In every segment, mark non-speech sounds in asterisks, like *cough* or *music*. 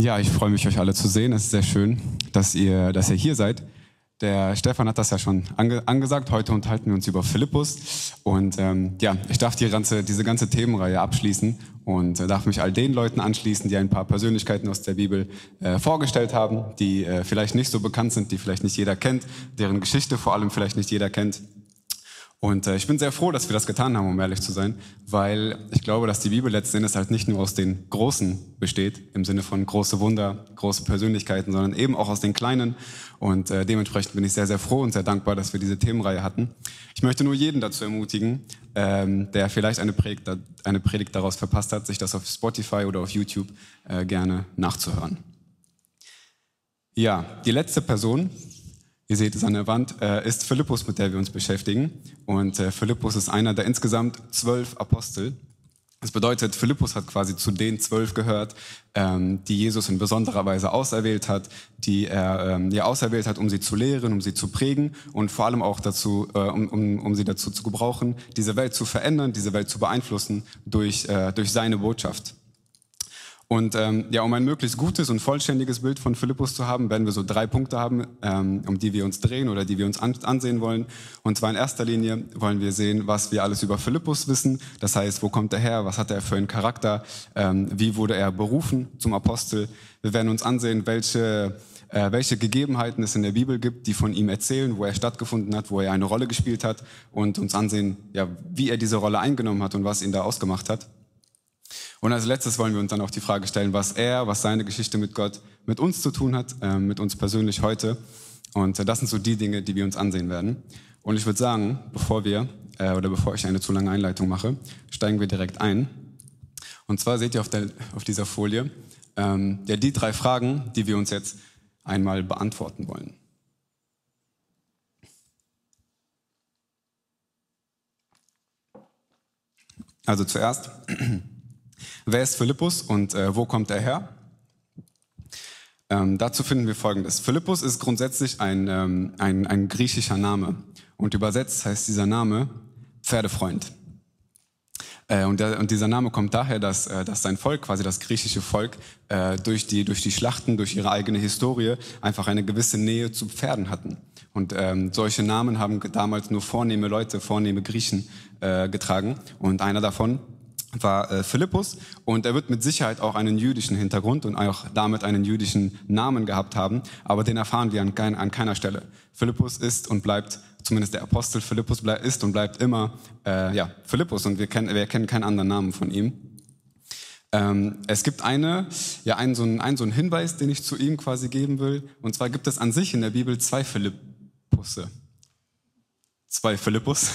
Ja, ich freue mich, euch alle zu sehen. Es ist sehr schön, dass ihr, dass ihr hier seid. Der Stefan hat das ja schon ange angesagt. Heute unterhalten wir uns über Philippus. Und ähm, ja, ich darf die ganze, diese ganze Themenreihe abschließen und äh, darf mich all den Leuten anschließen, die ein paar Persönlichkeiten aus der Bibel äh, vorgestellt haben, die äh, vielleicht nicht so bekannt sind, die vielleicht nicht jeder kennt, deren Geschichte vor allem vielleicht nicht jeder kennt. Und äh, ich bin sehr froh, dass wir das getan haben, um ehrlich zu sein, weil ich glaube, dass die Bibel letzten Endes halt nicht nur aus den Großen besteht, im Sinne von große Wunder, große Persönlichkeiten, sondern eben auch aus den Kleinen. Und äh, dementsprechend bin ich sehr, sehr froh und sehr dankbar, dass wir diese Themenreihe hatten. Ich möchte nur jeden dazu ermutigen, ähm, der vielleicht eine Predigt, eine Predigt daraus verpasst hat, sich das auf Spotify oder auf YouTube äh, gerne nachzuhören. Ja, die letzte Person, Ihr seht es an der Wand, äh, ist Philippus, mit der wir uns beschäftigen. Und äh, Philippus ist einer der insgesamt zwölf Apostel. Das bedeutet, Philippus hat quasi zu den zwölf gehört, ähm, die Jesus in besonderer Weise auserwählt hat, die er ähm, ja, auserwählt hat, um sie zu lehren, um sie zu prägen und vor allem auch dazu, äh, um, um, um sie dazu zu gebrauchen, diese Welt zu verändern, diese Welt zu beeinflussen durch, äh, durch seine Botschaft. Und ähm, ja, um ein möglichst gutes und vollständiges Bild von Philippus zu haben, werden wir so drei Punkte haben, ähm, um die wir uns drehen oder die wir uns an, ansehen wollen. Und zwar in erster Linie wollen wir sehen, was wir alles über Philippus wissen. Das heißt, wo kommt er her? Was hat er für einen Charakter? Ähm, wie wurde er berufen zum Apostel? Wir werden uns ansehen, welche äh, welche Gegebenheiten es in der Bibel gibt, die von ihm erzählen, wo er stattgefunden hat, wo er eine Rolle gespielt hat und uns ansehen, ja, wie er diese Rolle eingenommen hat und was ihn da ausgemacht hat. Und als letztes wollen wir uns dann auch die Frage stellen, was er, was seine Geschichte mit Gott mit uns zu tun hat, äh, mit uns persönlich heute. Und äh, das sind so die Dinge, die wir uns ansehen werden. Und ich würde sagen, bevor wir, äh, oder bevor ich eine zu lange Einleitung mache, steigen wir direkt ein. Und zwar seht ihr auf, der, auf dieser Folie ähm, ja, die drei Fragen, die wir uns jetzt einmal beantworten wollen. Also zuerst, *clears throat* Wer ist Philippus und äh, wo kommt er her? Ähm, dazu finden wir Folgendes. Philippus ist grundsätzlich ein, ähm, ein, ein griechischer Name und übersetzt heißt dieser Name Pferdefreund. Äh, und, der, und, dieser Name kommt daher, dass, äh, dass sein Volk, quasi das griechische Volk, äh, durch, die, durch die Schlachten, durch ihre eigene Historie einfach eine gewisse Nähe zu Pferden hatten. Und ähm, solche Namen haben damals nur vornehme Leute, vornehme Griechen äh, getragen. Und einer davon war äh, Philippus. Und er wird mit Sicherheit auch einen jüdischen Hintergrund und auch damit einen jüdischen Namen gehabt haben, aber den erfahren wir an, kein, an keiner Stelle. Philippus ist und bleibt, zumindest der Apostel Philippus bleib, ist und bleibt immer äh, ja, Philippus. Und wir kennen, wir kennen keinen anderen Namen von ihm. Ähm, es gibt eine, ja, einen so, einen, einen so einen Hinweis, den ich zu ihm quasi geben will, und zwar gibt es an sich in der Bibel zwei Philippusse zwei Philippus.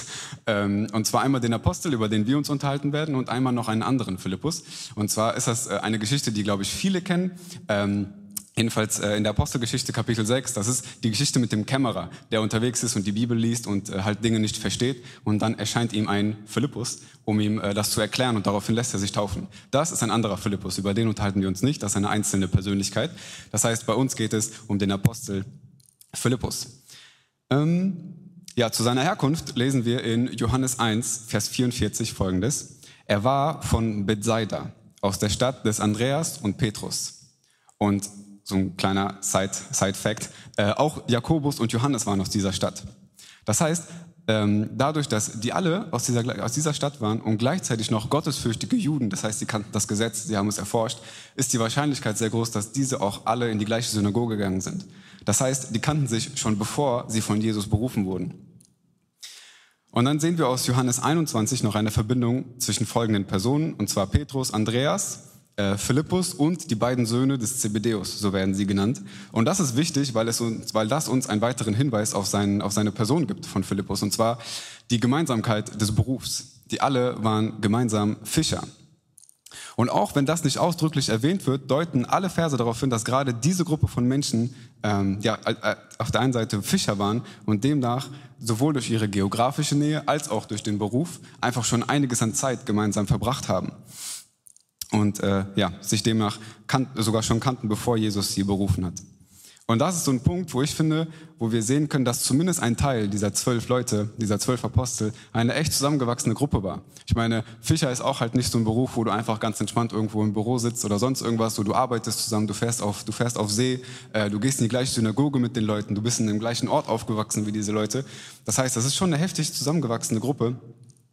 Ähm, und zwar einmal den Apostel, über den wir uns unterhalten werden, und einmal noch einen anderen Philippus. Und zwar ist das äh, eine Geschichte, die, glaube ich, viele kennen. Ähm, jedenfalls äh, in der Apostelgeschichte Kapitel 6, das ist die Geschichte mit dem Kämmerer, der unterwegs ist und die Bibel liest und äh, halt Dinge nicht versteht. Und dann erscheint ihm ein Philippus, um ihm das zu erklären und daraufhin lässt er sich taufen. Das ist ein anderer Philippus, über den unterhalten wir uns nicht, das ist eine einzelne Persönlichkeit. Das heißt, bei uns geht es um den Apostel Philippus. Ähm, ja, zu seiner Herkunft lesen wir in Johannes 1, Vers 44 folgendes. Er war von Bethsaida, aus der Stadt des Andreas und Petrus. Und so ein kleiner Side-Fact, äh, auch Jakobus und Johannes waren aus dieser Stadt. Das heißt, ähm, dadurch, dass die alle aus dieser, aus dieser Stadt waren und gleichzeitig noch gottesfürchtige Juden, das heißt, sie kannten das Gesetz, sie haben es erforscht, ist die Wahrscheinlichkeit sehr groß, dass diese auch alle in die gleiche Synagoge gegangen sind. Das heißt, die kannten sich schon bevor sie von Jesus berufen wurden. Und dann sehen wir aus Johannes 21 noch eine Verbindung zwischen folgenden Personen, und zwar Petrus, Andreas, äh, Philippus und die beiden Söhne des Zebedeus, so werden sie genannt. Und das ist wichtig, weil, es uns, weil das uns einen weiteren Hinweis auf, seinen, auf seine Person gibt von Philippus, und zwar die Gemeinsamkeit des Berufs. Die alle waren gemeinsam Fischer. Und auch wenn das nicht ausdrücklich erwähnt wird, deuten alle Verse darauf hin, dass gerade diese Gruppe von Menschen ähm, ja, auf der einen Seite Fischer waren und demnach sowohl durch ihre geografische Nähe als auch durch den Beruf einfach schon einiges an Zeit gemeinsam verbracht haben. Und äh, ja, sich demnach kan sogar schon kannten, bevor Jesus sie berufen hat. Und das ist so ein Punkt, wo ich finde, wo wir sehen können, dass zumindest ein Teil dieser zwölf Leute, dieser zwölf Apostel, eine echt zusammengewachsene Gruppe war. Ich meine, Fischer ist auch halt nicht so ein Beruf, wo du einfach ganz entspannt irgendwo im Büro sitzt oder sonst irgendwas, wo du arbeitest zusammen, du fährst auf, du fährst auf See, äh, du gehst in die gleiche Synagoge mit den Leuten, du bist in dem gleichen Ort aufgewachsen wie diese Leute. Das heißt, das ist schon eine heftig zusammengewachsene Gruppe.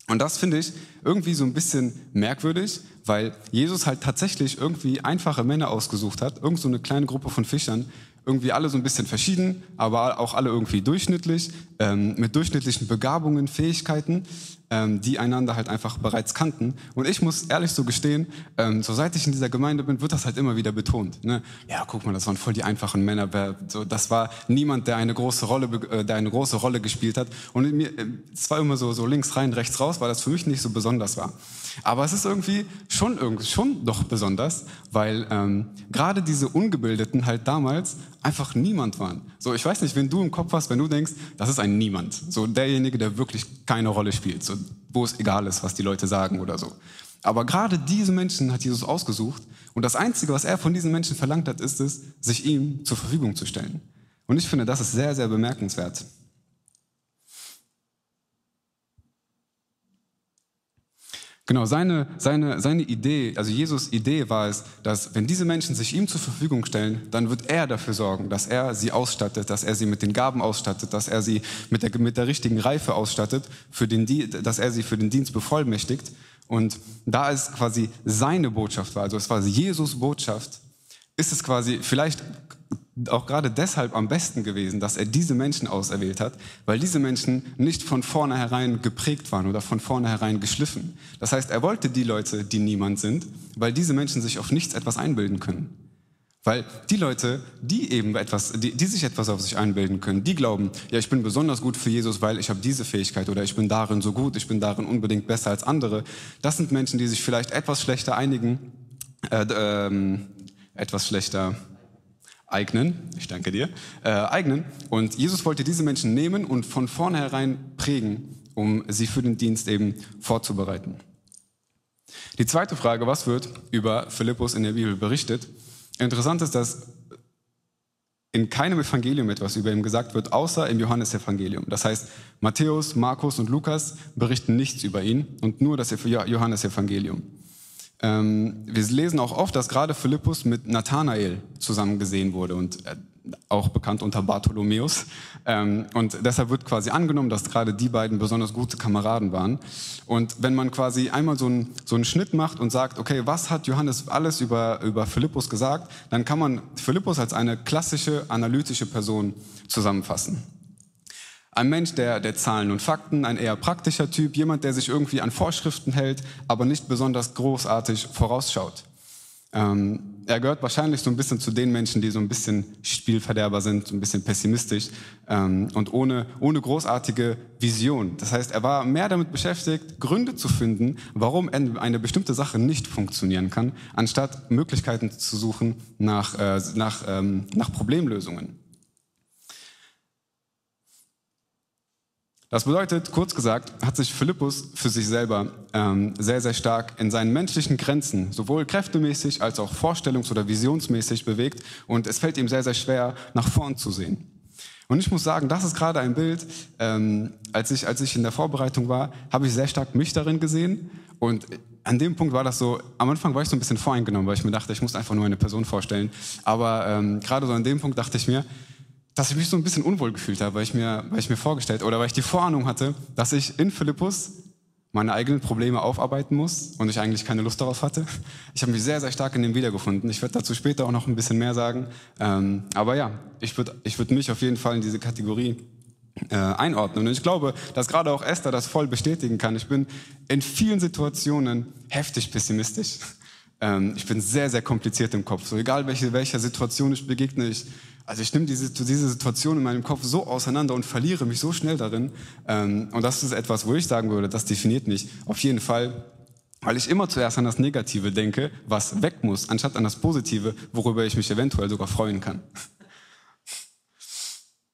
Und das finde ich irgendwie so ein bisschen merkwürdig, weil Jesus halt tatsächlich irgendwie einfache Männer ausgesucht hat, irgend so eine kleine Gruppe von Fischern, irgendwie alle so ein bisschen verschieden, aber auch alle irgendwie durchschnittlich, ähm, mit durchschnittlichen Begabungen, Fähigkeiten, ähm, die einander halt einfach bereits kannten. Und ich muss ehrlich so gestehen, ähm, so seit ich in dieser Gemeinde bin, wird das halt immer wieder betont. Ne? Ja, guck mal, das waren voll die einfachen Männer. So, das war niemand, der eine große Rolle, äh, der eine große Rolle gespielt hat. Und mir, äh, es war immer so, so links rein, rechts raus, weil das für mich nicht so besonders war. Aber es ist irgendwie schon irgendwie schon doch besonders, weil ähm, gerade diese Ungebildeten halt damals einfach niemand waren. So, ich weiß nicht, wenn du im Kopf hast, wenn du denkst, das ist ein Niemand. So derjenige, der wirklich keine Rolle spielt, so, wo es egal ist, was die Leute sagen oder so. Aber gerade diese Menschen hat Jesus ausgesucht und das Einzige, was er von diesen Menschen verlangt hat, ist es, sich ihm zur Verfügung zu stellen. Und ich finde, das ist sehr, sehr bemerkenswert. Genau, seine, seine, seine Idee, also Jesus Idee war es, dass wenn diese Menschen sich ihm zur Verfügung stellen, dann wird er dafür sorgen, dass er sie ausstattet, dass er sie mit den Gaben ausstattet, dass er sie mit der, mit der richtigen Reife ausstattet, für den, dass er sie für den Dienst bevollmächtigt. Und da es quasi seine Botschaft war, also es war Jesus Botschaft, ist es quasi vielleicht auch gerade deshalb am besten gewesen, dass er diese Menschen auserwählt hat, weil diese Menschen nicht von vornherein geprägt waren oder von vornherein geschliffen. Das heißt, er wollte die Leute, die niemand sind, weil diese Menschen sich auf nichts etwas einbilden können. Weil die Leute, die eben etwas, die, die sich etwas auf sich einbilden können, die glauben, ja, ich bin besonders gut für Jesus, weil ich habe diese Fähigkeit oder ich bin darin so gut, ich bin darin unbedingt besser als andere. Das sind Menschen, die sich vielleicht etwas schlechter einigen, äh, ähm, etwas schlechter eignen, ich danke dir, äh, eignen. Und Jesus wollte diese Menschen nehmen und von vornherein prägen, um sie für den Dienst eben vorzubereiten. Die zweite Frage, was wird über Philippus in der Bibel berichtet? Interessant ist, dass in keinem Evangelium etwas über ihn gesagt wird, außer im Johannesevangelium. Das heißt, Matthäus, Markus und Lukas berichten nichts über ihn und nur das Johannesevangelium. Ähm, wir lesen auch oft, dass gerade Philippus mit Nathanael zusammen gesehen wurde und äh, auch bekannt unter Bartholomäus. Ähm, und deshalb wird quasi angenommen, dass gerade die beiden besonders gute Kameraden waren. Und wenn man quasi einmal so einen, so einen Schnitt macht und sagt, okay, was hat Johannes alles über, über Philippus gesagt, dann kann man Philippus als eine klassische analytische Person zusammenfassen. Ein Mensch der, der Zahlen und Fakten, ein eher praktischer Typ, jemand, der sich irgendwie an Vorschriften hält, aber nicht besonders großartig vorausschaut. Ähm, er gehört wahrscheinlich so ein bisschen zu den Menschen, die so ein bisschen Spielverderber sind, so ein bisschen pessimistisch ähm, und ohne, ohne großartige Vision. Das heißt, er war mehr damit beschäftigt, Gründe zu finden, warum eine bestimmte Sache nicht funktionieren kann, anstatt Möglichkeiten zu suchen nach, äh, nach, ähm, nach Problemlösungen. Das bedeutet, kurz gesagt, hat sich Philippus für sich selber ähm, sehr, sehr stark in seinen menschlichen Grenzen, sowohl kräftemäßig als auch vorstellungs- oder visionsmäßig bewegt und es fällt ihm sehr, sehr schwer, nach vorn zu sehen. Und ich muss sagen, das ist gerade ein Bild, ähm, als, ich, als ich in der Vorbereitung war, habe ich sehr stark mich darin gesehen und an dem Punkt war das so, am Anfang war ich so ein bisschen voreingenommen, weil ich mir dachte, ich muss einfach nur eine Person vorstellen. Aber ähm, gerade so an dem Punkt dachte ich mir, dass ich mich so ein bisschen unwohl gefühlt habe, weil ich mir, weil ich mir vorgestellt oder weil ich die Vorahnung hatte, dass ich in Philippus meine eigenen Probleme aufarbeiten muss und ich eigentlich keine Lust darauf hatte. Ich habe mich sehr, sehr stark in dem wiedergefunden. Ich werde dazu später auch noch ein bisschen mehr sagen. Ähm, aber ja, ich würde ich würd mich auf jeden Fall in diese Kategorie äh, einordnen. Und ich glaube, dass gerade auch Esther das voll bestätigen kann. Ich bin in vielen Situationen heftig pessimistisch. Ähm, ich bin sehr, sehr kompliziert im Kopf. So egal welche, welcher Situation ich begegne, ich also ich nehme diese, diese Situation in meinem Kopf so auseinander und verliere mich so schnell darin. Ähm, und das ist etwas, wo ich sagen würde, das definiert mich auf jeden Fall, weil ich immer zuerst an das Negative denke, was weg muss, anstatt an das Positive, worüber ich mich eventuell sogar freuen kann. *laughs*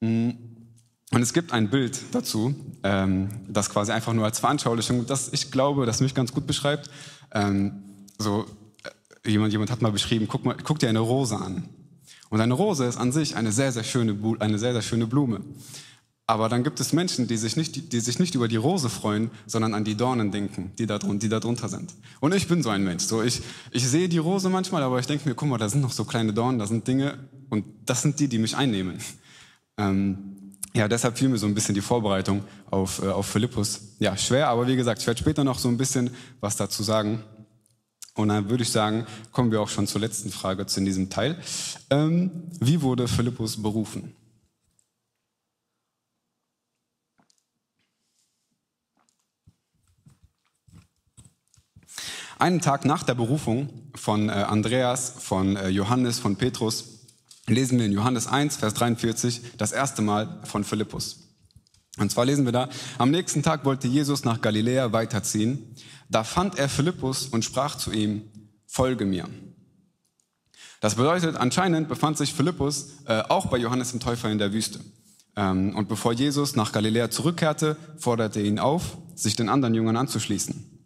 Mm. Und es gibt ein Bild dazu, ähm, das quasi einfach nur als Veranschaulichung, das ich glaube, das mich ganz gut beschreibt. Ähm, so, äh, jemand, jemand hat mal beschrieben, guck, mal, guck dir eine Rose an. Und eine Rose ist an sich eine sehr, sehr schöne, eine sehr, sehr schöne Blume. Aber dann gibt es Menschen, die sich, nicht, die sich nicht über die Rose freuen, sondern an die Dornen denken, die da, die da drunter sind. Und ich bin so ein Mensch. So ich, ich sehe die Rose manchmal, aber ich denke mir, guck mal, da sind noch so kleine Dornen, da sind Dinge und das sind die, die mich einnehmen. Ähm, ja, deshalb fiel mir so ein bisschen die Vorbereitung auf, äh, auf Philippus. Ja, schwer, aber wie gesagt, ich werde später noch so ein bisschen was dazu sagen. Und dann würde ich sagen, kommen wir auch schon zur letzten Frage zu diesem Teil. Ähm, wie wurde Philippus berufen? Einen Tag nach der Berufung von äh, Andreas, von äh, Johannes, von Petrus lesen wir in Johannes 1, Vers 43 das erste Mal von Philippus. Und zwar lesen wir da, am nächsten Tag wollte Jesus nach Galiläa weiterziehen. Da fand er Philippus und sprach zu ihm, folge mir. Das bedeutet, anscheinend befand sich Philippus äh, auch bei Johannes dem Täufer in der Wüste. Ähm, und bevor Jesus nach Galiläa zurückkehrte, forderte er ihn auf, sich den anderen Jüngern anzuschließen.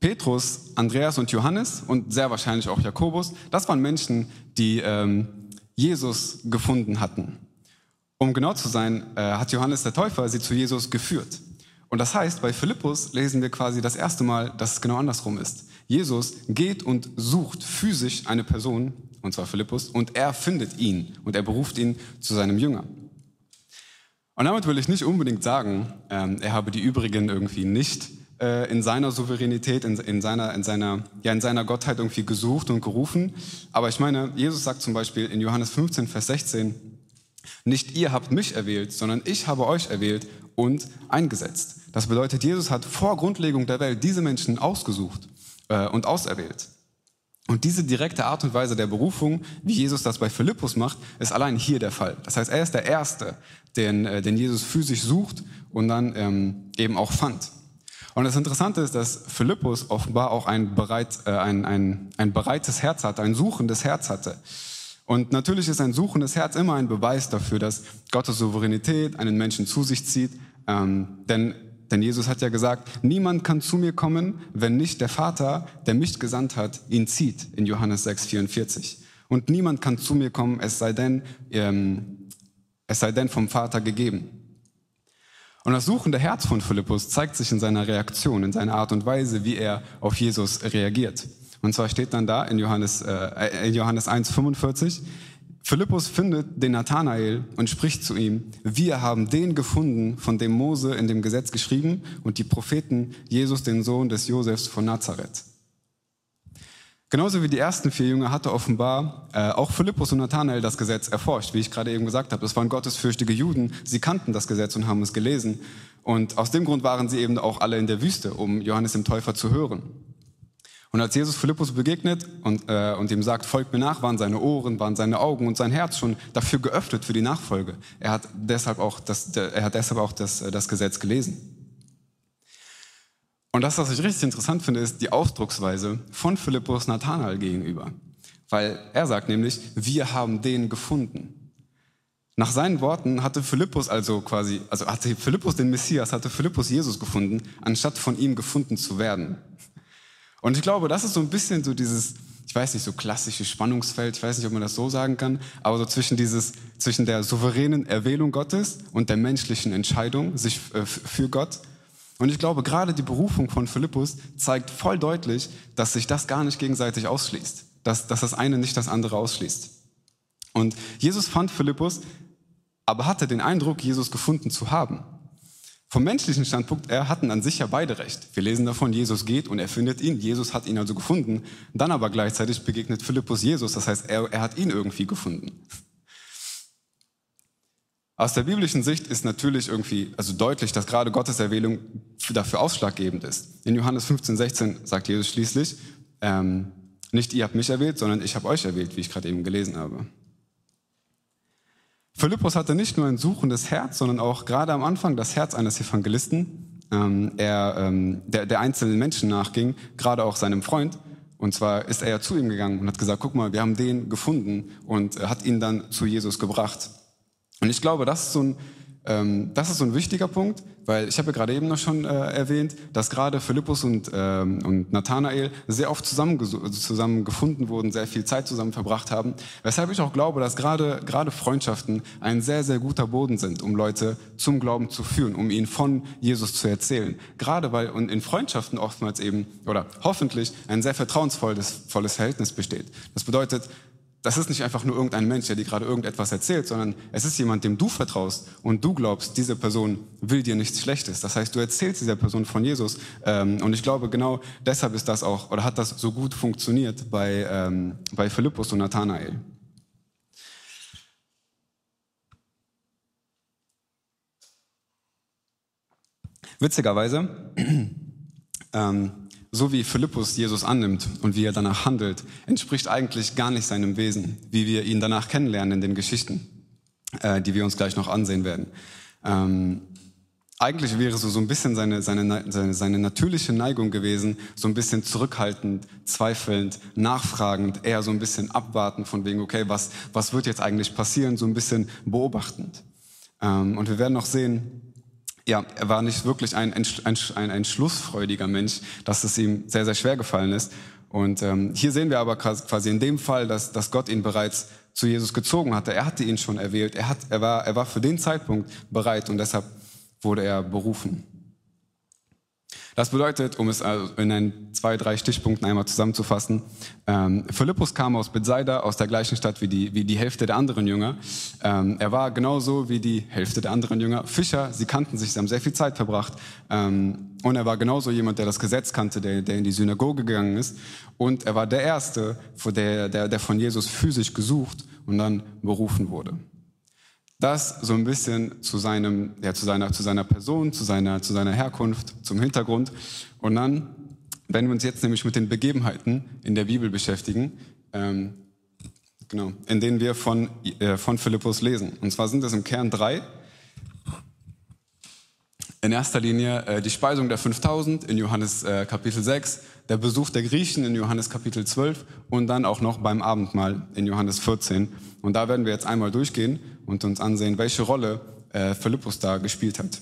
Petrus, Andreas und Johannes und sehr wahrscheinlich auch Jakobus, das waren Menschen, die ähm, Jesus gefunden hatten. Um genau zu sein, äh, hat Johannes der Täufer sie zu Jesus geführt. Und das heißt, bei Philippus lesen wir quasi das erste Mal, dass es genau andersrum ist. Jesus geht und sucht physisch eine Person, und zwar Philippus, und er findet ihn und er beruft ihn zu seinem Jünger. Und damit will ich nicht unbedingt sagen, ähm, er habe die übrigen irgendwie nicht äh, in seiner Souveränität, in, in, seiner, in, seiner, ja, in seiner Gottheit irgendwie gesucht und gerufen. Aber ich meine, Jesus sagt zum Beispiel in Johannes 15, Vers 16, nicht ihr habt mich erwählt, sondern ich habe euch erwählt und eingesetzt. Das bedeutet, Jesus hat vor Grundlegung der Welt diese Menschen ausgesucht äh, und auserwählt. Und diese direkte Art und Weise der Berufung, wie Jesus das bei Philippus macht, ist allein hier der Fall. Das heißt, er ist der Erste, den, äh, den Jesus physisch sucht und dann ähm, eben auch fand. Und das Interessante ist, dass Philippus offenbar auch ein, bereit, äh, ein, ein, ein bereites Herz hatte, ein suchendes Herz hatte. Und natürlich ist ein suchendes Herz immer ein Beweis dafür, dass Gottes Souveränität einen Menschen zu sich zieht. Ähm, denn, denn Jesus hat ja gesagt, niemand kann zu mir kommen, wenn nicht der Vater, der mich gesandt hat, ihn zieht, in Johannes 6, 44. Und niemand kann zu mir kommen, es sei denn, ähm, es sei denn vom Vater gegeben. Und das suchende Herz von Philippus zeigt sich in seiner Reaktion, in seiner Art und Weise, wie er auf Jesus reagiert. Und zwar steht dann da in Johannes, äh, in Johannes 1,45, Philippus findet den Nathanael und spricht zu ihm, wir haben den gefunden, von dem Mose in dem Gesetz geschrieben und die Propheten, Jesus, den Sohn des Josefs von Nazareth. Genauso wie die ersten vier Jünger hatte offenbar äh, auch Philippus und Nathanael das Gesetz erforscht, wie ich gerade eben gesagt habe. Das waren gottesfürchtige Juden. Sie kannten das Gesetz und haben es gelesen. Und aus dem Grund waren sie eben auch alle in der Wüste, um Johannes dem Täufer zu hören. Und als Jesus Philippus begegnet und, äh, und ihm sagt, folgt mir nach, waren seine Ohren, waren seine Augen und sein Herz schon dafür geöffnet für die Nachfolge. Er hat deshalb auch das, er hat deshalb auch das, äh, das Gesetz gelesen. Und das, was ich richtig interessant finde, ist die Ausdrucksweise von Philippus Nathanael gegenüber. Weil er sagt nämlich, wir haben den gefunden. Nach seinen Worten hatte Philippus also quasi, also hatte Philippus den Messias, hatte Philippus Jesus gefunden, anstatt von ihm gefunden zu werden. Und ich glaube, das ist so ein bisschen so dieses, ich weiß nicht, so klassische Spannungsfeld, ich weiß nicht, ob man das so sagen kann, aber so zwischen dieses, zwischen der souveränen Erwählung Gottes und der menschlichen Entscheidung sich äh, für Gott und ich glaube, gerade die Berufung von Philippus zeigt voll deutlich, dass sich das gar nicht gegenseitig ausschließt, dass, dass das eine nicht das andere ausschließt. Und Jesus fand Philippus, aber hatte den Eindruck, Jesus gefunden zu haben. Vom menschlichen Standpunkt, er hatten an sich ja beide recht. Wir lesen davon, Jesus geht und er findet ihn. Jesus hat ihn also gefunden. Dann aber gleichzeitig begegnet Philippus Jesus. Das heißt, er, er hat ihn irgendwie gefunden. Aus der biblischen Sicht ist natürlich irgendwie, also deutlich, dass gerade Gottes Erwählung dafür ausschlaggebend ist. In Johannes 15, 16 sagt Jesus schließlich, ähm, nicht ihr habt mich erwählt, sondern ich habe euch erwählt, wie ich gerade eben gelesen habe. Philippus hatte nicht nur ein suchendes Herz, sondern auch gerade am Anfang das Herz eines Evangelisten, ähm, er, ähm, der, der einzelnen Menschen nachging, gerade auch seinem Freund. Und zwar ist er ja zu ihm gegangen und hat gesagt, guck mal, wir haben den gefunden und hat ihn dann zu Jesus gebracht. Und ich glaube, das ist so ein, ähm, das ist so ein wichtiger Punkt, weil ich habe ja gerade eben noch schon äh, erwähnt, dass gerade Philippus und, ähm, und Nathanael sehr oft zusammen, zusammen gefunden wurden, sehr viel Zeit zusammen verbracht haben. Weshalb ich auch glaube, dass gerade, gerade Freundschaften ein sehr, sehr guter Boden sind, um Leute zum Glauben zu führen, um ihnen von Jesus zu erzählen. Gerade weil und in Freundschaften oftmals eben oder hoffentlich ein sehr vertrauensvolles volles Verhältnis besteht. Das bedeutet, das ist nicht einfach nur irgendein Mensch, der dir gerade irgendetwas erzählt, sondern es ist jemand, dem du vertraust und du glaubst, diese Person will dir nichts Schlechtes. Das heißt, du erzählst dieser Person von Jesus ähm, und ich glaube, genau deshalb ist das auch oder hat das so gut funktioniert bei, ähm, bei Philippus und Nathanael. Witzigerweise *clears throat* ähm, so wie Philippus Jesus annimmt und wie er danach handelt, entspricht eigentlich gar nicht seinem Wesen, wie wir ihn danach kennenlernen in den Geschichten, äh, die wir uns gleich noch ansehen werden. Ähm, eigentlich wäre so, so ein bisschen seine, seine, seine, seine natürliche Neigung gewesen, so ein bisschen zurückhaltend, zweifelnd, nachfragend, eher so ein bisschen abwarten von wegen, okay, was, was wird jetzt eigentlich passieren, so ein bisschen beobachtend. Ähm, und wir werden noch sehen, ja, er war nicht wirklich ein, ein, ein, ein schlussfreudiger Mensch, dass es ihm sehr, sehr schwer gefallen ist. Und ähm, hier sehen wir aber quasi in dem Fall, dass, dass Gott ihn bereits zu Jesus gezogen hatte. Er hatte ihn schon erwählt. Er, hat, er, war, er war für den Zeitpunkt bereit und deshalb wurde er berufen. Das bedeutet, um es also in ein, zwei, drei Stichpunkten einmal zusammenzufassen, ähm, Philippus kam aus Bethsaida, aus der gleichen Stadt wie die, wie die Hälfte der anderen Jünger. Ähm, er war genauso wie die Hälfte der anderen Jünger Fischer. Sie kannten sich, sie haben sehr viel Zeit verbracht. Ähm, und er war genauso jemand, der das Gesetz kannte, der, der in die Synagoge gegangen ist. Und er war der Erste, der, der, der von Jesus physisch gesucht und dann berufen wurde. Das so ein bisschen zu seinem, ja, zu seiner, zu seiner Person, zu seiner, zu seiner Herkunft, zum Hintergrund. Und dann, wenn wir uns jetzt nämlich mit den Begebenheiten in der Bibel beschäftigen, ähm, genau, in denen wir von, äh, von Philippus lesen. Und zwar sind es im Kern drei. In erster Linie äh, die Speisung der 5000 in Johannes äh, Kapitel 6, der Besuch der Griechen in Johannes Kapitel 12 und dann auch noch beim Abendmahl in Johannes 14. Und da werden wir jetzt einmal durchgehen und uns ansehen, welche Rolle äh, Philippus da gespielt hat.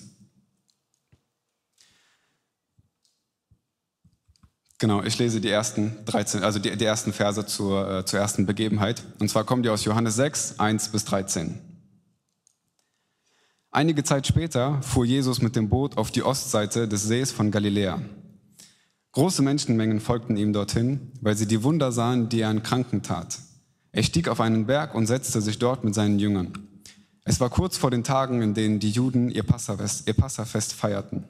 Genau, ich lese die ersten 13, also die, die ersten Verse zur, äh, zur ersten Begebenheit. Und zwar kommen die aus Johannes 6, 1 bis 13. Einige Zeit später fuhr Jesus mit dem Boot auf die Ostseite des Sees von Galiläa. Große Menschenmengen folgten ihm dorthin, weil sie die Wunder sahen, die er an Kranken tat. Er stieg auf einen Berg und setzte sich dort mit seinen Jüngern. Es war kurz vor den Tagen, in denen die Juden ihr Passafest, ihr Passafest feierten.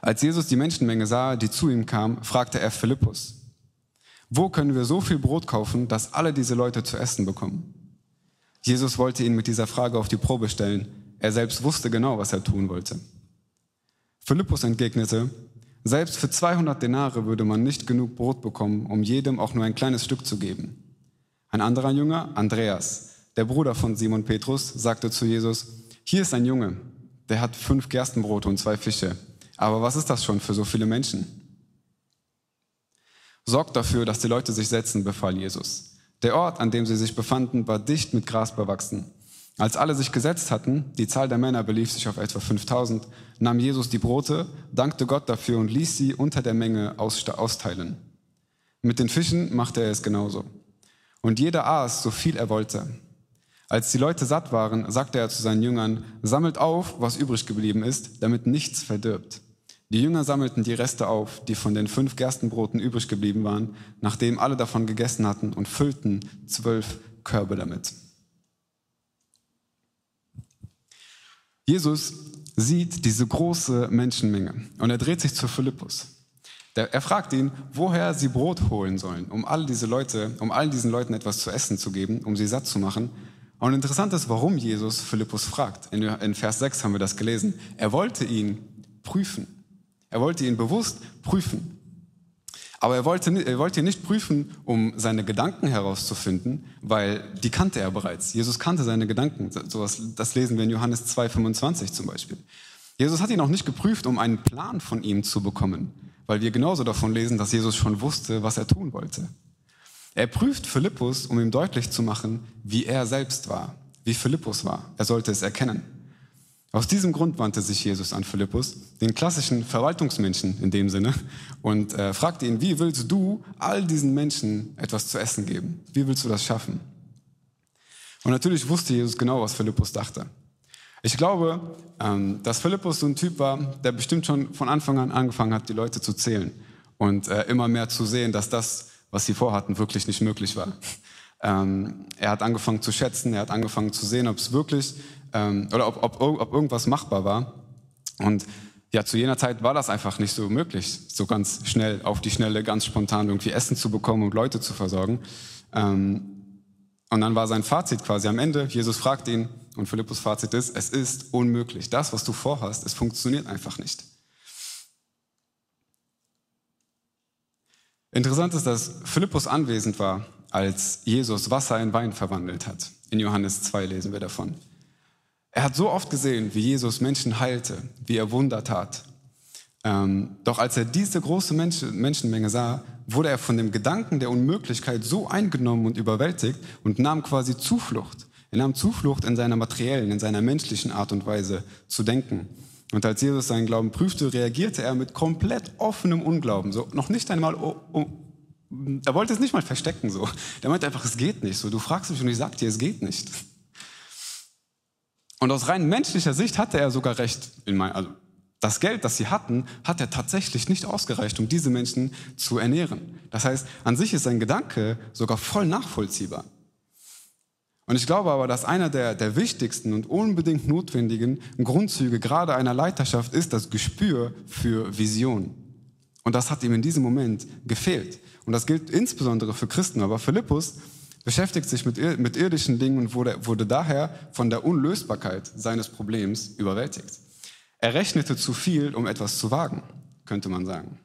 Als Jesus die Menschenmenge sah, die zu ihm kam, fragte er Philippus, wo können wir so viel Brot kaufen, dass alle diese Leute zu essen bekommen? Jesus wollte ihn mit dieser Frage auf die Probe stellen. Er selbst wusste genau, was er tun wollte. Philippus entgegnete, selbst für 200 Denare würde man nicht genug Brot bekommen, um jedem auch nur ein kleines Stück zu geben. Ein anderer Jünger, Andreas, der Bruder von Simon Petrus, sagte zu Jesus, hier ist ein Junge, der hat fünf Gerstenbrote und zwei Fische. Aber was ist das schon für so viele Menschen? Sorgt dafür, dass die Leute sich setzen, befahl Jesus. Der Ort, an dem sie sich befanden, war dicht mit Gras bewachsen. Als alle sich gesetzt hatten, die Zahl der Männer belief sich auf etwa 5000, nahm Jesus die Brote, dankte Gott dafür und ließ sie unter der Menge austeilen. Mit den Fischen machte er es genauso. Und jeder aß, so viel er wollte. Als die Leute satt waren, sagte er zu seinen Jüngern, sammelt auf, was übrig geblieben ist, damit nichts verdirbt. Die Jünger sammelten die Reste auf, die von den fünf Gerstenbroten übrig geblieben waren, nachdem alle davon gegessen hatten, und füllten zwölf Körbe damit. Jesus sieht diese große Menschenmenge und er dreht sich zu Philippus. Er fragt ihn, woher sie Brot holen sollen, um all diese Leute, um all diesen Leuten etwas zu essen zu geben, um sie satt zu machen. Und interessant ist, warum Jesus Philippus fragt. In, Vers 6 haben wir das gelesen. Er wollte ihn prüfen. Er wollte ihn bewusst prüfen. Aber er wollte, er wollte ihn nicht prüfen, um seine Gedanken herauszufinden, weil die kannte er bereits. Jesus kannte seine Gedanken. das lesen wir in Johannes 2,25 zum Beispiel. Jesus hat ihn auch nicht geprüft, um einen Plan von ihm zu bekommen, weil wir genauso davon lesen, dass Jesus schon wusste, was er tun wollte. Er prüft Philippus, um ihm deutlich zu machen, wie er selbst war, wie Philippus war. Er sollte es erkennen. Aus diesem Grund wandte sich Jesus an Philippus, den klassischen Verwaltungsmenschen in dem Sinne, und äh, fragte ihn, wie willst du all diesen Menschen etwas zu essen geben? Wie willst du das schaffen? Und natürlich wusste Jesus genau, was Philippus dachte. Ich glaube, ähm, dass Philippus so ein Typ war, der bestimmt schon von Anfang an angefangen hat, die Leute zu zählen und äh, immer mehr zu sehen, dass das, was sie vorhatten, wirklich nicht möglich war. Ähm, er hat angefangen zu schätzen, er hat angefangen zu sehen, ob es wirklich ähm, oder ob, ob, ob irgendwas machbar war. Und ja, zu jener Zeit war das einfach nicht so möglich, so ganz schnell, auf die Schnelle, ganz spontan irgendwie Essen zu bekommen und Leute zu versorgen. Ähm, und dann war sein Fazit quasi am Ende, Jesus fragt ihn, und Philippus Fazit ist, es ist unmöglich. Das, was du vorhast, es funktioniert einfach nicht. Interessant ist, dass Philippus anwesend war, als Jesus Wasser in Wein verwandelt hat. In Johannes 2 lesen wir davon. Er hat so oft gesehen, wie Jesus Menschen heilte, wie er Wunder tat. Ähm, doch als er diese große Mensch Menschenmenge sah, wurde er von dem Gedanken der Unmöglichkeit so eingenommen und überwältigt und nahm quasi Zuflucht. Er nahm Zuflucht in seiner materiellen, in seiner menschlichen Art und Weise zu denken. Und als Jesus seinen Glauben prüfte, reagierte er mit komplett offenem Unglauben. So noch nicht einmal, oh, oh, er wollte es nicht mal verstecken. So, der meinte einfach, es geht nicht. So, du fragst mich und ich sag dir, es geht nicht. Und aus rein menschlicher Sicht hatte er sogar recht. In mein, also das Geld, das sie hatten, hat er tatsächlich nicht ausgereicht, um diese Menschen zu ernähren. Das heißt, an sich ist sein Gedanke sogar voll nachvollziehbar. Und ich glaube aber, dass einer der, der wichtigsten und unbedingt notwendigen Grundzüge gerade einer Leiterschaft ist das Gespür für Vision. Und das hat ihm in diesem Moment gefehlt. Und das gilt insbesondere für Christen. Aber Philippus beschäftigt sich mit, mit irdischen Dingen und wurde, wurde daher von der Unlösbarkeit seines Problems überwältigt. Er rechnete zu viel, um etwas zu wagen, könnte man sagen.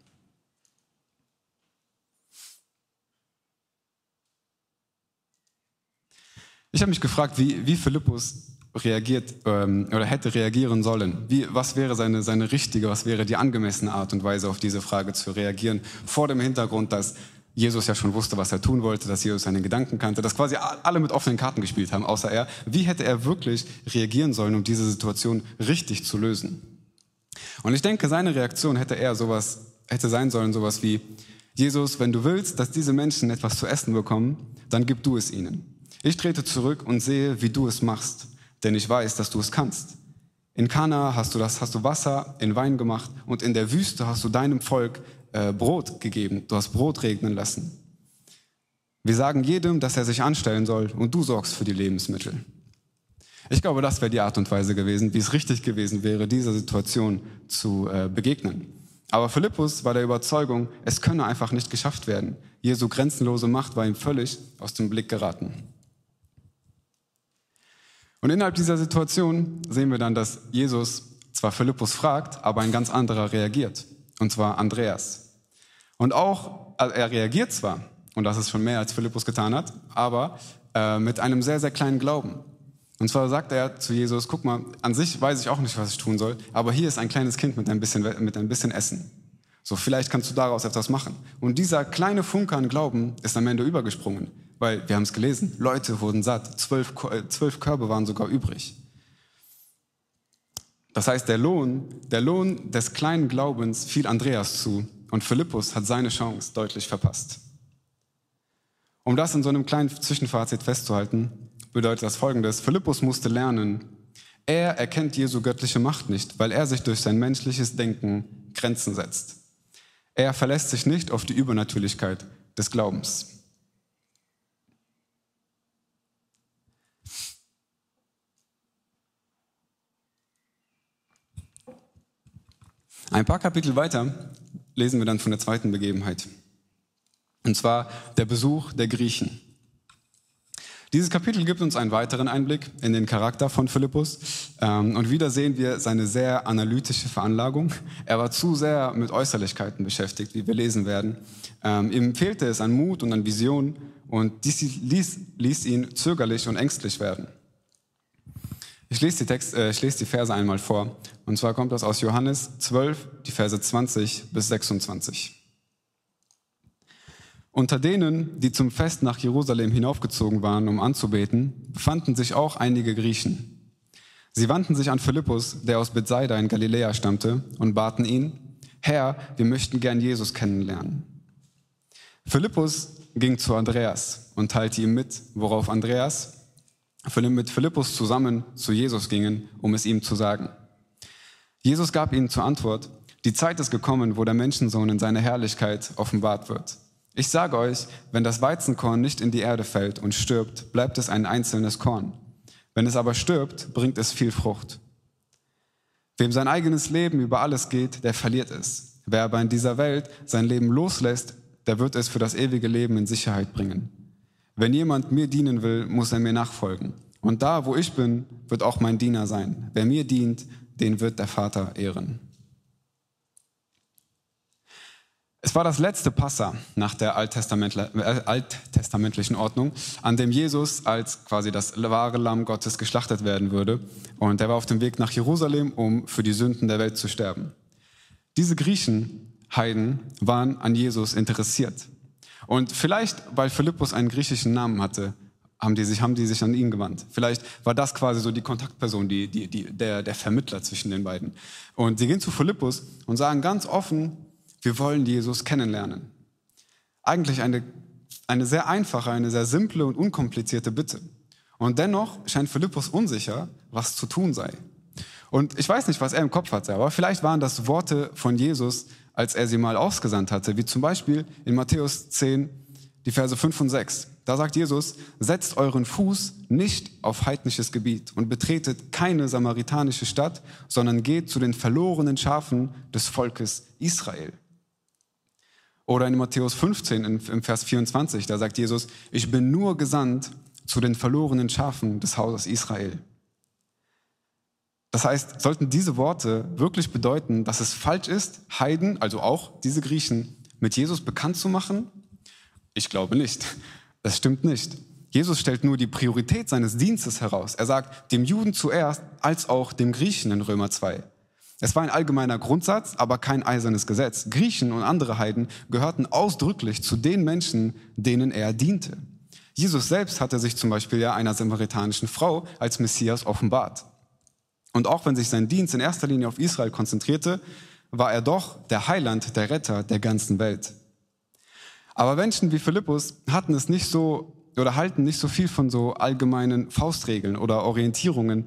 Ich habe mich gefragt, wie, wie Philippus reagiert ähm, oder hätte reagieren sollen. Wie, was wäre seine, seine richtige, was wäre die angemessene Art und Weise, auf diese Frage zu reagieren, vor dem Hintergrund, dass Jesus ja schon wusste, was er tun wollte, dass Jesus seine Gedanken kannte, dass quasi alle mit offenen Karten gespielt haben, außer er. Wie hätte er wirklich reagieren sollen, um diese Situation richtig zu lösen? Und ich denke, seine Reaktion hätte eher sowas, hätte sein sollen, sowas wie, Jesus, wenn du willst, dass diese Menschen etwas zu essen bekommen, dann gib du es ihnen. Ich trete zurück und sehe, wie du es machst, denn ich weiß, dass du es kannst. In Kana hast du das, hast du Wasser in Wein gemacht und in der Wüste hast du deinem Volk äh, Brot gegeben. Du hast Brot regnen lassen. Wir sagen jedem, dass er sich anstellen soll und du sorgst für die Lebensmittel. Ich glaube, das wäre die Art und Weise gewesen, wie es richtig gewesen wäre, dieser Situation zu äh, begegnen. Aber Philippus war der Überzeugung, es könne einfach nicht geschafft werden. Jesu grenzenlose Macht war ihm völlig aus dem Blick geraten. Und innerhalb dieser Situation sehen wir dann, dass Jesus zwar Philippus fragt, aber ein ganz anderer reagiert. Und zwar Andreas. Und auch, also er reagiert zwar, und das ist schon mehr, als Philippus getan hat, aber äh, mit einem sehr, sehr kleinen Glauben. Und zwar sagt er zu Jesus, guck mal, an sich weiß ich auch nicht, was ich tun soll, aber hier ist ein kleines Kind mit ein bisschen, mit ein bisschen Essen. So, vielleicht kannst du daraus etwas machen. Und dieser kleine Funke an Glauben ist am Ende übergesprungen, weil wir haben es gelesen, Leute wurden satt, zwölf, äh, zwölf Körbe waren sogar übrig. Das heißt, der Lohn, der Lohn des kleinen Glaubens fiel Andreas zu und Philippus hat seine Chance deutlich verpasst. Um das in so einem kleinen Zwischenfazit festzuhalten, bedeutet das folgendes. Philippus musste lernen, er erkennt Jesu göttliche Macht nicht, weil er sich durch sein menschliches Denken Grenzen setzt. Er verlässt sich nicht auf die Übernatürlichkeit des Glaubens. Ein paar Kapitel weiter lesen wir dann von der zweiten Begebenheit. Und zwar der Besuch der Griechen. Dieses Kapitel gibt uns einen weiteren Einblick in den Charakter von Philippus. Ähm, und wieder sehen wir seine sehr analytische Veranlagung. Er war zu sehr mit Äußerlichkeiten beschäftigt, wie wir lesen werden. Ähm, ihm fehlte es an Mut und an Vision und dies ließ, ließ ihn zögerlich und ängstlich werden. Ich lese die, Text, äh, ich lese die Verse einmal vor. Und zwar kommt das aus Johannes 12, die Verse 20 bis 26. Unter denen, die zum Fest nach Jerusalem hinaufgezogen waren, um anzubeten, befanden sich auch einige Griechen. Sie wandten sich an Philippus, der aus Bethsaida in Galiläa stammte, und baten ihn, Herr, wir möchten gern Jesus kennenlernen. Philippus ging zu Andreas und teilte ihm mit, worauf Andreas mit Philippus zusammen zu Jesus gingen, um es ihm zu sagen. Jesus gab ihnen zur Antwort, die Zeit ist gekommen, wo der Menschensohn in seiner Herrlichkeit offenbart wird. Ich sage euch, wenn das Weizenkorn nicht in die Erde fällt und stirbt, bleibt es ein einzelnes Korn. Wenn es aber stirbt, bringt es viel Frucht. Wem sein eigenes Leben über alles geht, der verliert es. Wer aber in dieser Welt sein Leben loslässt, der wird es für das ewige Leben in Sicherheit bringen. Wenn jemand mir dienen will, muss er mir nachfolgen. Und da, wo ich bin, wird auch mein Diener sein. Wer mir dient, den wird der Vater ehren. Es war das letzte Passa nach der äh, alttestamentlichen Ordnung, an dem Jesus als quasi das wahre Lamm Gottes geschlachtet werden würde. Und er war auf dem Weg nach Jerusalem, um für die Sünden der Welt zu sterben. Diese Griechen, Heiden, waren an Jesus interessiert. Und vielleicht, weil Philippus einen griechischen Namen hatte, haben die sich, haben die sich an ihn gewandt. Vielleicht war das quasi so die Kontaktperson, die, die, die, der, der Vermittler zwischen den beiden. Und sie gehen zu Philippus und sagen ganz offen, wir wollen Jesus kennenlernen. Eigentlich eine, eine sehr einfache, eine sehr simple und unkomplizierte Bitte. Und dennoch scheint Philippus unsicher, was zu tun sei. Und ich weiß nicht, was er im Kopf hatte, aber vielleicht waren das Worte von Jesus, als er sie mal ausgesandt hatte, wie zum Beispiel in Matthäus 10, die Verse 5 und 6. Da sagt Jesus, setzt euren Fuß nicht auf heidnisches Gebiet und betretet keine samaritanische Stadt, sondern geht zu den verlorenen Schafen des Volkes Israel. Oder in Matthäus 15 im Vers 24, da sagt Jesus, ich bin nur gesandt zu den verlorenen Schafen des Hauses Israel. Das heißt, sollten diese Worte wirklich bedeuten, dass es falsch ist, Heiden, also auch diese Griechen, mit Jesus bekannt zu machen? Ich glaube nicht. Das stimmt nicht. Jesus stellt nur die Priorität seines Dienstes heraus. Er sagt dem Juden zuerst als auch dem Griechen in Römer 2. Es war ein allgemeiner Grundsatz, aber kein eisernes Gesetz. Griechen und andere Heiden gehörten ausdrücklich zu den Menschen, denen er diente. Jesus selbst hatte sich zum Beispiel ja einer samaritanischen Frau als Messias offenbart. Und auch wenn sich sein Dienst in erster Linie auf Israel konzentrierte, war er doch der Heiland, der Retter der ganzen Welt. Aber Menschen wie Philippus hatten es nicht so oder halten nicht so viel von so allgemeinen Faustregeln oder Orientierungen,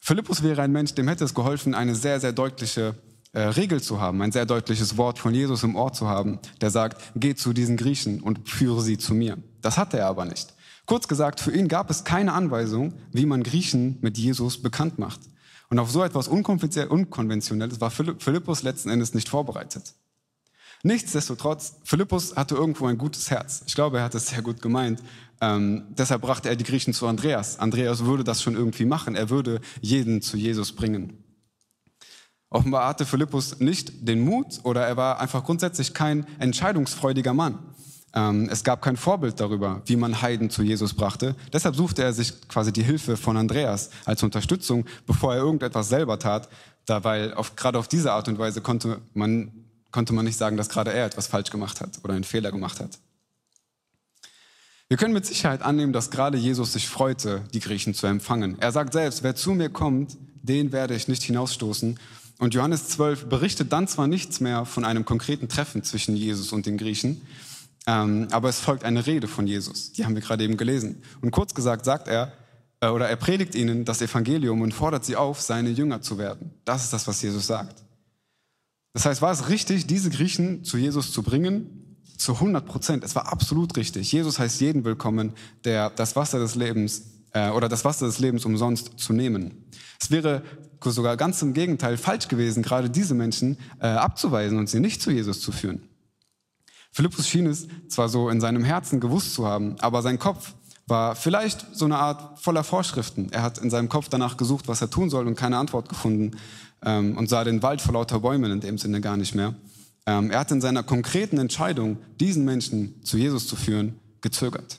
Philippus wäre ein Mensch, dem hätte es geholfen, eine sehr, sehr deutliche äh, Regel zu haben, ein sehr deutliches Wort von Jesus im Ohr zu haben, der sagt, geh zu diesen Griechen und führe sie zu mir. Das hatte er aber nicht. Kurz gesagt, für ihn gab es keine Anweisung, wie man Griechen mit Jesus bekannt macht. Und auf so etwas Unkonventionelles war Philippus letzten Endes nicht vorbereitet. Nichtsdestotrotz, Philippus hatte irgendwo ein gutes Herz. Ich glaube, er hat es sehr gut gemeint. Ähm, deshalb brachte er die Griechen zu Andreas. Andreas würde das schon irgendwie machen. Er würde jeden zu Jesus bringen. Offenbar hatte Philippus nicht den Mut oder er war einfach grundsätzlich kein entscheidungsfreudiger Mann. Ähm, es gab kein Vorbild darüber, wie man Heiden zu Jesus brachte. Deshalb suchte er sich quasi die Hilfe von Andreas als Unterstützung, bevor er irgendetwas selber tat. Da, weil auf, gerade auf diese Art und Weise konnte man konnte man nicht sagen, dass gerade er etwas falsch gemacht hat oder einen Fehler gemacht hat. Wir können mit Sicherheit annehmen, dass gerade Jesus sich freute, die Griechen zu empfangen. Er sagt selbst, wer zu mir kommt, den werde ich nicht hinausstoßen. Und Johannes 12 berichtet dann zwar nichts mehr von einem konkreten Treffen zwischen Jesus und den Griechen, aber es folgt eine Rede von Jesus. Die haben wir gerade eben gelesen. Und kurz gesagt sagt er, äh, oder er predigt ihnen das Evangelium und fordert sie auf, seine Jünger zu werden. Das ist das, was Jesus sagt. Das heißt, war es richtig, diese Griechen zu Jesus zu bringen? Zu 100 Prozent. Es war absolut richtig. Jesus heißt jeden willkommen, der das Wasser des Lebens äh, oder das Wasser des Lebens umsonst zu nehmen. Es wäre sogar ganz im Gegenteil falsch gewesen, gerade diese Menschen äh, abzuweisen und sie nicht zu Jesus zu führen. Philippus schien es zwar so in seinem Herzen gewusst zu haben, aber sein Kopf war vielleicht so eine Art voller Vorschriften. Er hat in seinem Kopf danach gesucht, was er tun soll und keine Antwort gefunden ähm, und sah den Wald vor lauter Bäumen in dem Sinne gar nicht mehr. Ähm, er hat in seiner konkreten Entscheidung, diesen Menschen zu Jesus zu führen, gezögert.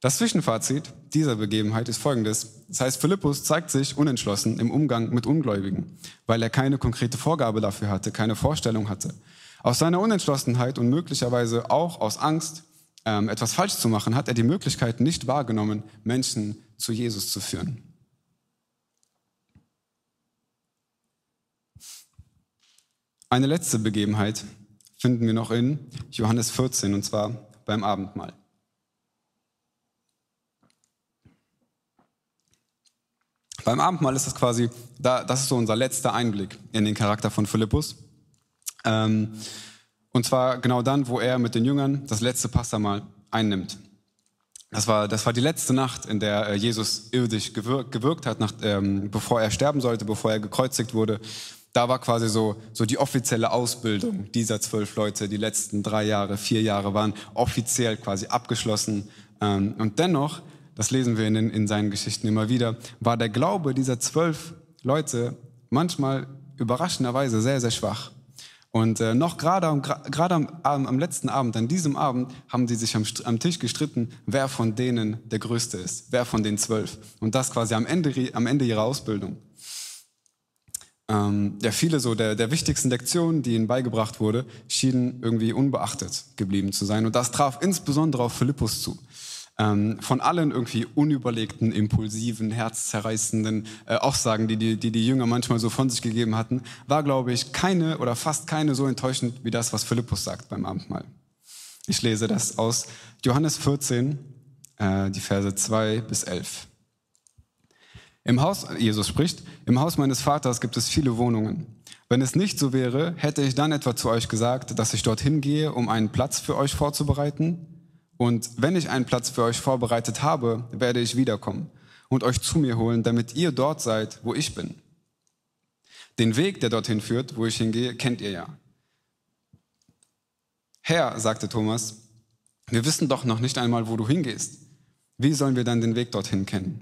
Das Zwischenfazit dieser Begebenheit ist folgendes. Das heißt, Philippus zeigt sich unentschlossen im Umgang mit Ungläubigen, weil er keine konkrete Vorgabe dafür hatte, keine Vorstellung hatte. Aus seiner Unentschlossenheit und möglicherweise auch aus Angst, ähm, etwas falsch zu machen, hat er die Möglichkeit nicht wahrgenommen, Menschen zu Jesus zu führen. Eine letzte Begebenheit finden wir noch in Johannes 14 und zwar beim Abendmahl. Beim Abendmahl ist das quasi, das ist so unser letzter Einblick in den Charakter von Philippus. Ähm, und zwar genau dann, wo er mit den Jüngern das letzte Passamal einnimmt. Das war, das war die letzte Nacht, in der äh, Jesus irdisch gewirkt, gewirkt hat, nach, ähm, bevor er sterben sollte, bevor er gekreuzigt wurde. Da war quasi so, so die offizielle Ausbildung dieser zwölf Leute. Die letzten drei Jahre, vier Jahre waren offiziell quasi abgeschlossen. Ähm, und dennoch das lesen wir in, in seinen Geschichten immer wieder, war der Glaube dieser zwölf Leute manchmal überraschenderweise sehr, sehr schwach. Und äh, noch gerade am, gerade am, am, letzten Abend, an diesem Abend, haben sie sich am, am, Tisch gestritten, wer von denen der Größte ist, wer von den zwölf. Und das quasi am Ende, am Ende ihrer Ausbildung. Ähm, ja, viele so der, der wichtigsten Lektionen, die ihnen beigebracht wurde, schienen irgendwie unbeachtet geblieben zu sein. Und das traf insbesondere auf Philippus zu ähm, von allen irgendwie unüberlegten, impulsiven, herzzerreißenden äh, Aussagen, die die, die die Jünger manchmal so von sich gegeben hatten, war, glaube ich, keine oder fast keine so enttäuschend wie das, was Philippus sagt beim Abendmahl. Ich lese das aus Johannes 14, äh, die Verse 2 bis 11. Im Haus, Jesus spricht, im Haus meines Vaters gibt es viele Wohnungen. Wenn es nicht so wäre, hätte ich dann etwa zu euch gesagt, dass ich dorthin gehe, um einen Platz für euch vorzubereiten? Und wenn ich einen Platz für euch vorbereitet habe, werde ich wiederkommen und euch zu mir holen, damit ihr dort seid, wo ich bin. Den Weg, der dorthin führt, wo ich hingehe, kennt ihr ja. Herr, sagte Thomas, wir wissen doch noch nicht einmal, wo du hingehst. Wie sollen wir dann den Weg dorthin kennen?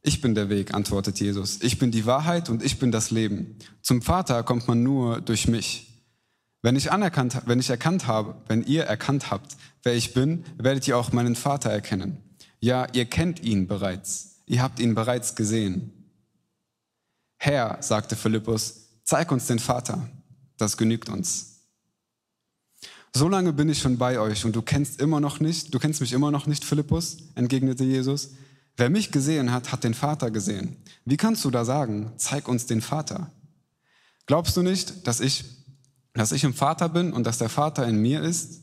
Ich bin der Weg, antwortet Jesus. Ich bin die Wahrheit und ich bin das Leben. Zum Vater kommt man nur durch mich. Wenn ich, anerkannt, wenn ich erkannt habe, wenn ihr erkannt habt, wer ich bin, werdet ihr auch meinen Vater erkennen. Ja, ihr kennt ihn bereits. Ihr habt ihn bereits gesehen. Herr, sagte Philippus, zeig uns den Vater. Das genügt uns. So lange bin ich schon bei euch und du kennst immer noch nicht, du kennst mich immer noch nicht, Philippus, entgegnete Jesus. Wer mich gesehen hat, hat den Vater gesehen. Wie kannst du da sagen, zeig uns den Vater? Glaubst du nicht, dass ich dass ich im Vater bin und dass der Vater in mir ist?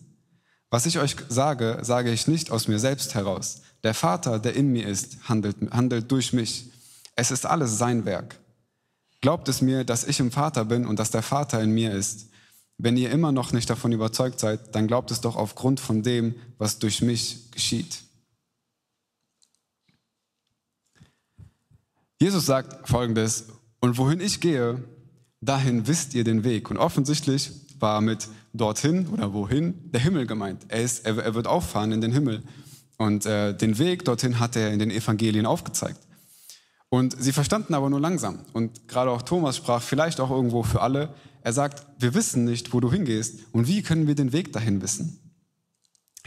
Was ich euch sage, sage ich nicht aus mir selbst heraus. Der Vater, der in mir ist, handelt, handelt durch mich. Es ist alles sein Werk. Glaubt es mir, dass ich im Vater bin und dass der Vater in mir ist. Wenn ihr immer noch nicht davon überzeugt seid, dann glaubt es doch aufgrund von dem, was durch mich geschieht. Jesus sagt folgendes, und wohin ich gehe, dahin wisst ihr den Weg. Und offensichtlich war mit dorthin oder wohin der Himmel gemeint. Er, ist, er, er wird auffahren in den Himmel. Und äh, den Weg dorthin hat er in den Evangelien aufgezeigt. Und sie verstanden aber nur langsam. Und gerade auch Thomas sprach vielleicht auch irgendwo für alle. Er sagt, wir wissen nicht, wo du hingehst. Und wie können wir den Weg dahin wissen?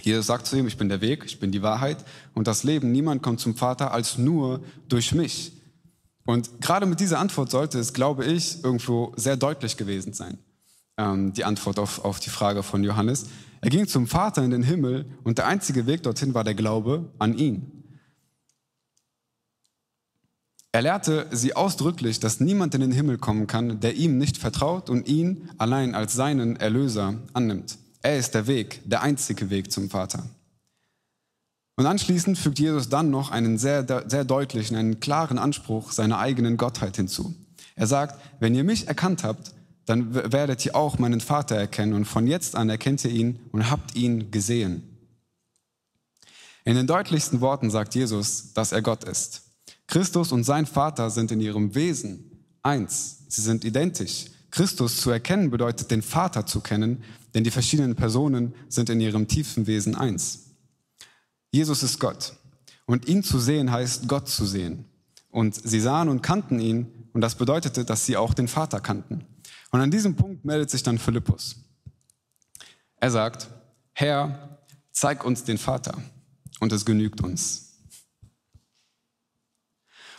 Jesus sagt zu ihm, ich bin der Weg, ich bin die Wahrheit und das Leben. Niemand kommt zum Vater als nur durch mich. Und gerade mit dieser Antwort sollte es, glaube ich, irgendwo sehr deutlich gewesen sein, ähm, die Antwort auf, auf die Frage von Johannes. Er ging zum Vater in den Himmel und der einzige Weg dorthin war der Glaube an ihn. Er lehrte sie ausdrücklich, dass niemand in den Himmel kommen kann, der ihm nicht vertraut und ihn allein als seinen Erlöser annimmt. Er ist der Weg, der einzige Weg zum Vater. Und anschließend fügt Jesus dann noch einen sehr, sehr deutlichen, einen klaren Anspruch seiner eigenen Gottheit hinzu. Er sagt, wenn ihr mich erkannt habt, dann werdet ihr auch meinen Vater erkennen und von jetzt an erkennt ihr ihn und habt ihn gesehen. In den deutlichsten Worten sagt Jesus, dass er Gott ist. Christus und sein Vater sind in ihrem Wesen eins. Sie sind identisch. Christus zu erkennen bedeutet, den Vater zu kennen, denn die verschiedenen Personen sind in ihrem tiefen Wesen eins. Jesus ist Gott. Und ihn zu sehen heißt Gott zu sehen. Und sie sahen und kannten ihn. Und das bedeutete, dass sie auch den Vater kannten. Und an diesem Punkt meldet sich dann Philippus. Er sagt, Herr, zeig uns den Vater. Und es genügt uns.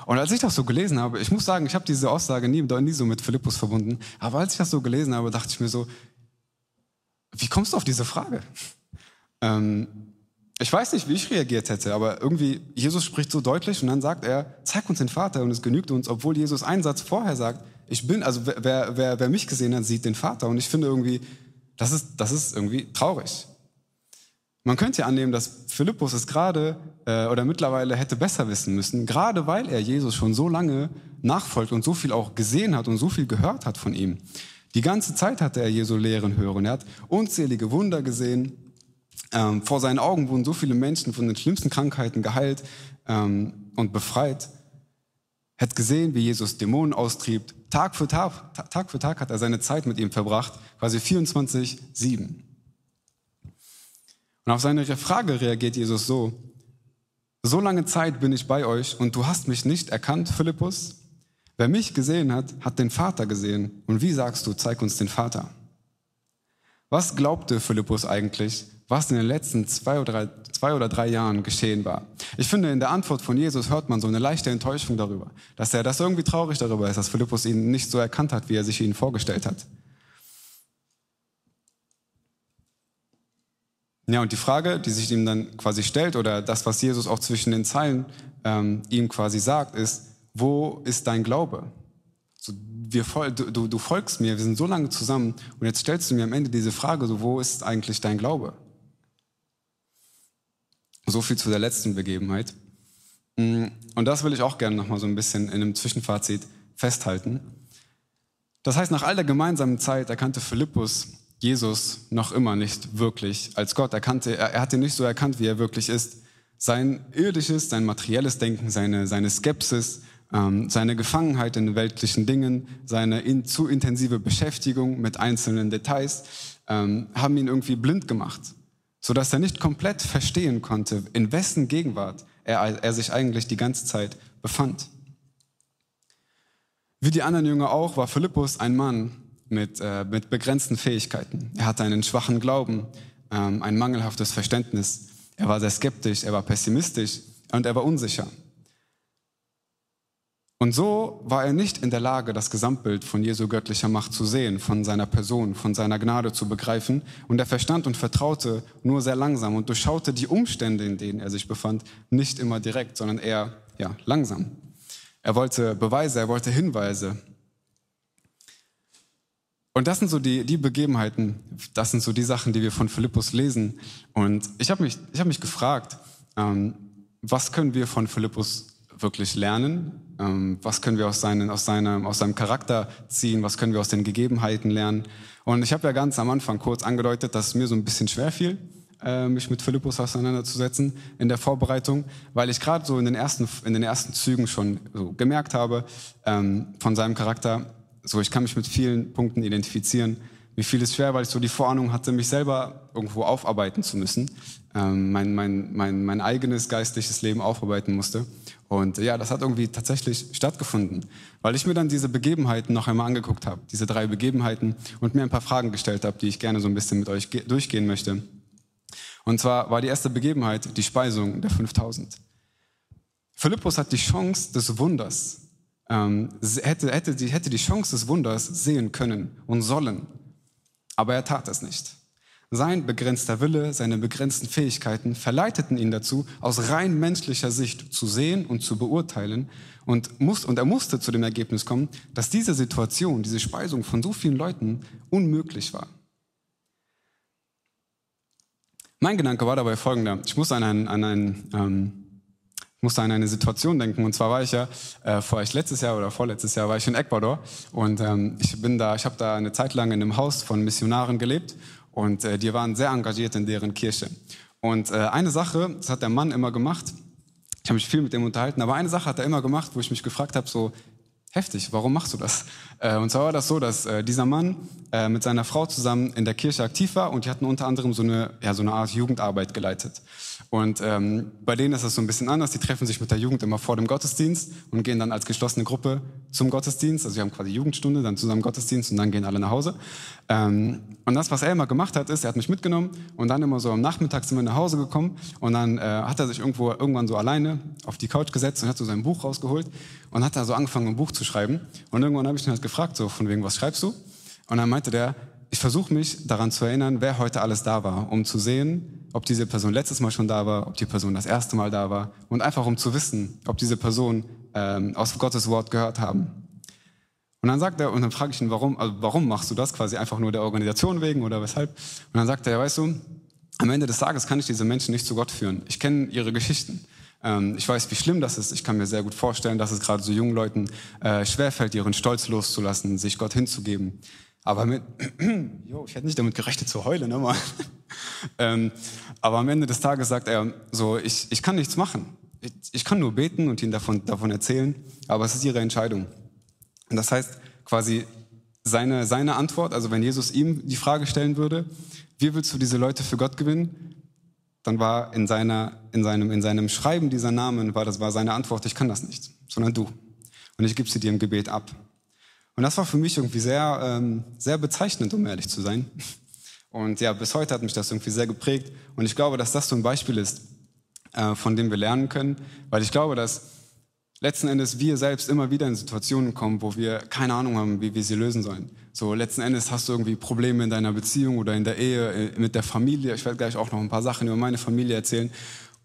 Und als ich das so gelesen habe, ich muss sagen, ich habe diese Aussage nie, nie so mit Philippus verbunden, aber als ich das so gelesen habe, dachte ich mir so, wie kommst du auf diese Frage? Ähm, ich weiß nicht, wie ich reagiert hätte, aber irgendwie, Jesus spricht so deutlich und dann sagt er, zeig uns den Vater und es genügt uns, obwohl Jesus einen Satz vorher sagt, ich bin, also wer, wer, wer mich gesehen hat, sieht den Vater. Und ich finde irgendwie, das ist, das ist irgendwie traurig. Man könnte ja annehmen, dass Philippus es gerade äh, oder mittlerweile hätte besser wissen müssen, gerade weil er Jesus schon so lange nachfolgt und so viel auch gesehen hat und so viel gehört hat von ihm. Die ganze Zeit hatte er Jesu Lehren hören. Er hat unzählige Wunder gesehen. Ähm, vor seinen Augen wurden so viele Menschen von den schlimmsten Krankheiten geheilt ähm, und befreit. Er hat gesehen, wie Jesus Dämonen austrieb. Tag für Tag, Tag für Tag hat er seine Zeit mit ihm verbracht, quasi 24-7. Und auf seine Frage reagiert Jesus so, so lange Zeit bin ich bei euch und du hast mich nicht erkannt, Philippus? Wer mich gesehen hat, hat den Vater gesehen. Und wie sagst du, zeig uns den Vater? Was glaubte Philippus eigentlich, was in den letzten zwei oder, drei, zwei oder drei Jahren geschehen war? Ich finde, in der Antwort von Jesus hört man so eine leichte Enttäuschung darüber, dass er das irgendwie traurig darüber ist, dass Philippus ihn nicht so erkannt hat, wie er sich ihn vorgestellt hat. Ja, und die Frage, die sich ihm dann quasi stellt, oder das, was Jesus auch zwischen den Zeilen ähm, ihm quasi sagt, ist, wo ist dein Glaube? So, wir, du, du folgst mir, wir sind so lange zusammen und jetzt stellst du mir am Ende diese Frage, so, wo ist eigentlich dein Glaube? So viel zu der letzten Begebenheit. Mm, und das will ich auch gerne nochmal so ein bisschen in einem Zwischenfazit festhalten. Das heißt, nach all der gemeinsamen Zeit erkannte Philippus Jesus noch immer nicht wirklich als Gott. Er, kannte, er, er hat ihn nicht so erkannt, wie er wirklich ist. Sein irdisches, sein materielles Denken, seine, seine Skepsis, ähm, seine Gefangenheit in weltlichen Dingen, seine in, zu intensive Beschäftigung mit einzelnen Details ähm, haben ihn irgendwie blind gemacht, sodass er nicht komplett verstehen konnte, in wessen Gegenwart er, er sich eigentlich die ganze Zeit befand. Wie die anderen Jünger auch, war Philippus ein Mann, mit, äh, mit begrenzten Fähigkeiten. Er hatte einen schwachen Glauben, ähm, ein mangelhaftes Verständnis. Er war sehr skeptisch, er war pessimistisch und er war unsicher. Und so war er nicht in der Lage, das Gesamtbild von Jesu göttlicher Macht zu sehen, von seiner Person, von seiner Gnade zu begreifen. Und er verstand und vertraute nur sehr langsam und durchschaute die Umstände, in denen er sich befand, nicht immer direkt, sondern eher ja, langsam. Er wollte Beweise, er wollte Hinweise, und das sind so die, die Begebenheiten, das sind so die Sachen, die wir von Philippus lesen. Und ich habe mich, ich hab mich gefragt, ähm, was können wir von Philippus wirklich lernen? Ähm, was können wir aus, seinen, aus, seinem, aus seinem Charakter ziehen? Was können wir aus den Gegebenheiten lernen? Und ich habe ja ganz am Anfang kurz angedeutet, dass es mir so ein bisschen schwer fiel, äh, mich mit Philippus auseinanderzusetzen in der Vorbereitung, weil ich gerade so in den, ersten, in den ersten Zügen schon so gemerkt habe ähm, von seinem Charakter, so, ich kann mich mit vielen Punkten identifizieren. Mir fiel es schwer, weil ich so die Vorahnung hatte, mich selber irgendwo aufarbeiten zu müssen, ähm, mein, mein, mein, mein eigenes geistliches Leben aufarbeiten musste. Und ja, das hat irgendwie tatsächlich stattgefunden, weil ich mir dann diese Begebenheiten noch einmal angeguckt habe, diese drei Begebenheiten und mir ein paar Fragen gestellt habe, die ich gerne so ein bisschen mit euch durchgehen möchte. Und zwar war die erste Begebenheit die Speisung der 5000. Philippus hat die Chance des Wunders ähm, hätte, hätte, die, hätte die Chance des Wunders sehen können und sollen. Aber er tat es nicht. Sein begrenzter Wille, seine begrenzten Fähigkeiten verleiteten ihn dazu, aus rein menschlicher Sicht zu sehen und zu beurteilen. Und, muss, und er musste zu dem Ergebnis kommen, dass diese Situation, diese Speisung von so vielen Leuten unmöglich war. Mein Gedanke war dabei folgender. Ich muss an einen, an einen ähm, musste an eine Situation denken. Und zwar war ich ja, äh, vor ich letztes Jahr oder vorletztes Jahr war ich in Ecuador und ähm, ich ich habe da eine Zeit lang in einem Haus von Missionaren gelebt und äh, die waren sehr engagiert in deren Kirche. Und äh, eine Sache, das hat der Mann immer gemacht. Ich habe mich viel mit dem unterhalten, aber eine Sache hat er immer gemacht, wo ich mich gefragt habe, so heftig, warum machst du das? Äh, und zwar war das so, dass äh, dieser Mann äh, mit seiner Frau zusammen in der Kirche aktiv war und die hatten unter anderem so eine, ja, so eine Art Jugendarbeit geleitet. Und ähm, bei denen ist das so ein bisschen anders. Die treffen sich mit der Jugend immer vor dem Gottesdienst und gehen dann als geschlossene Gruppe zum Gottesdienst. Also sie haben quasi Jugendstunde, dann zusammen Gottesdienst und dann gehen alle nach Hause. Ähm, und das, was er immer gemacht hat, ist, er hat mich mitgenommen und dann immer so am Nachmittag sind wir nach Hause gekommen und dann äh, hat er sich irgendwo irgendwann so alleine auf die Couch gesetzt und hat so sein Buch rausgeholt und hat da so angefangen, ein Buch zu schreiben. Und irgendwann habe ich ihn halt gefragt, so von wegen, was schreibst du? Und dann meinte der, ich versuche mich daran zu erinnern, wer heute alles da war, um zu sehen, ob diese Person letztes Mal schon da war, ob die Person das erste Mal da war und einfach um zu wissen, ob diese Person ähm, aus Gottes Wort gehört haben. Und dann sagt er, und dann frage ich ihn, warum, also warum machst du das? Quasi einfach nur der Organisation wegen oder weshalb? Und dann sagt er, weißt du, am Ende des Tages kann ich diese Menschen nicht zu Gott führen. Ich kenne ihre Geschichten. Ähm, ich weiß, wie schlimm das ist. Ich kann mir sehr gut vorstellen, dass es gerade so jungen Leuten äh, schwerfällt, ihren Stolz loszulassen, sich Gott hinzugeben. Aber mit, *clears throat* jo, ich hätte nicht damit gerechnet zu heulen, ne, *laughs* ähm, aber am Ende des Tages sagt er so, ich, ich kann nichts machen. Ich, ich kann nur beten und ihnen davon, davon erzählen, aber es ist ihre Entscheidung. Und das heißt quasi seine, seine Antwort, also wenn Jesus ihm die Frage stellen würde, wie willst du diese Leute für Gott gewinnen? Dann war in, seiner, in, seinem, in seinem Schreiben dieser Namen, war das war seine Antwort, ich kann das nicht, sondern du. Und ich gebe sie dir im Gebet ab. Und das war für mich irgendwie sehr, ähm, sehr bezeichnend, um ehrlich zu sein. Und ja, bis heute hat mich das irgendwie sehr geprägt. Und ich glaube, dass das so ein Beispiel ist, äh, von dem wir lernen können, weil ich glaube, dass letzten Endes wir selbst immer wieder in Situationen kommen, wo wir keine Ahnung haben, wie wir sie lösen sollen. So letzten Endes hast du irgendwie Probleme in deiner Beziehung oder in der Ehe, äh, mit der Familie. Ich werde gleich auch noch ein paar Sachen über meine Familie erzählen.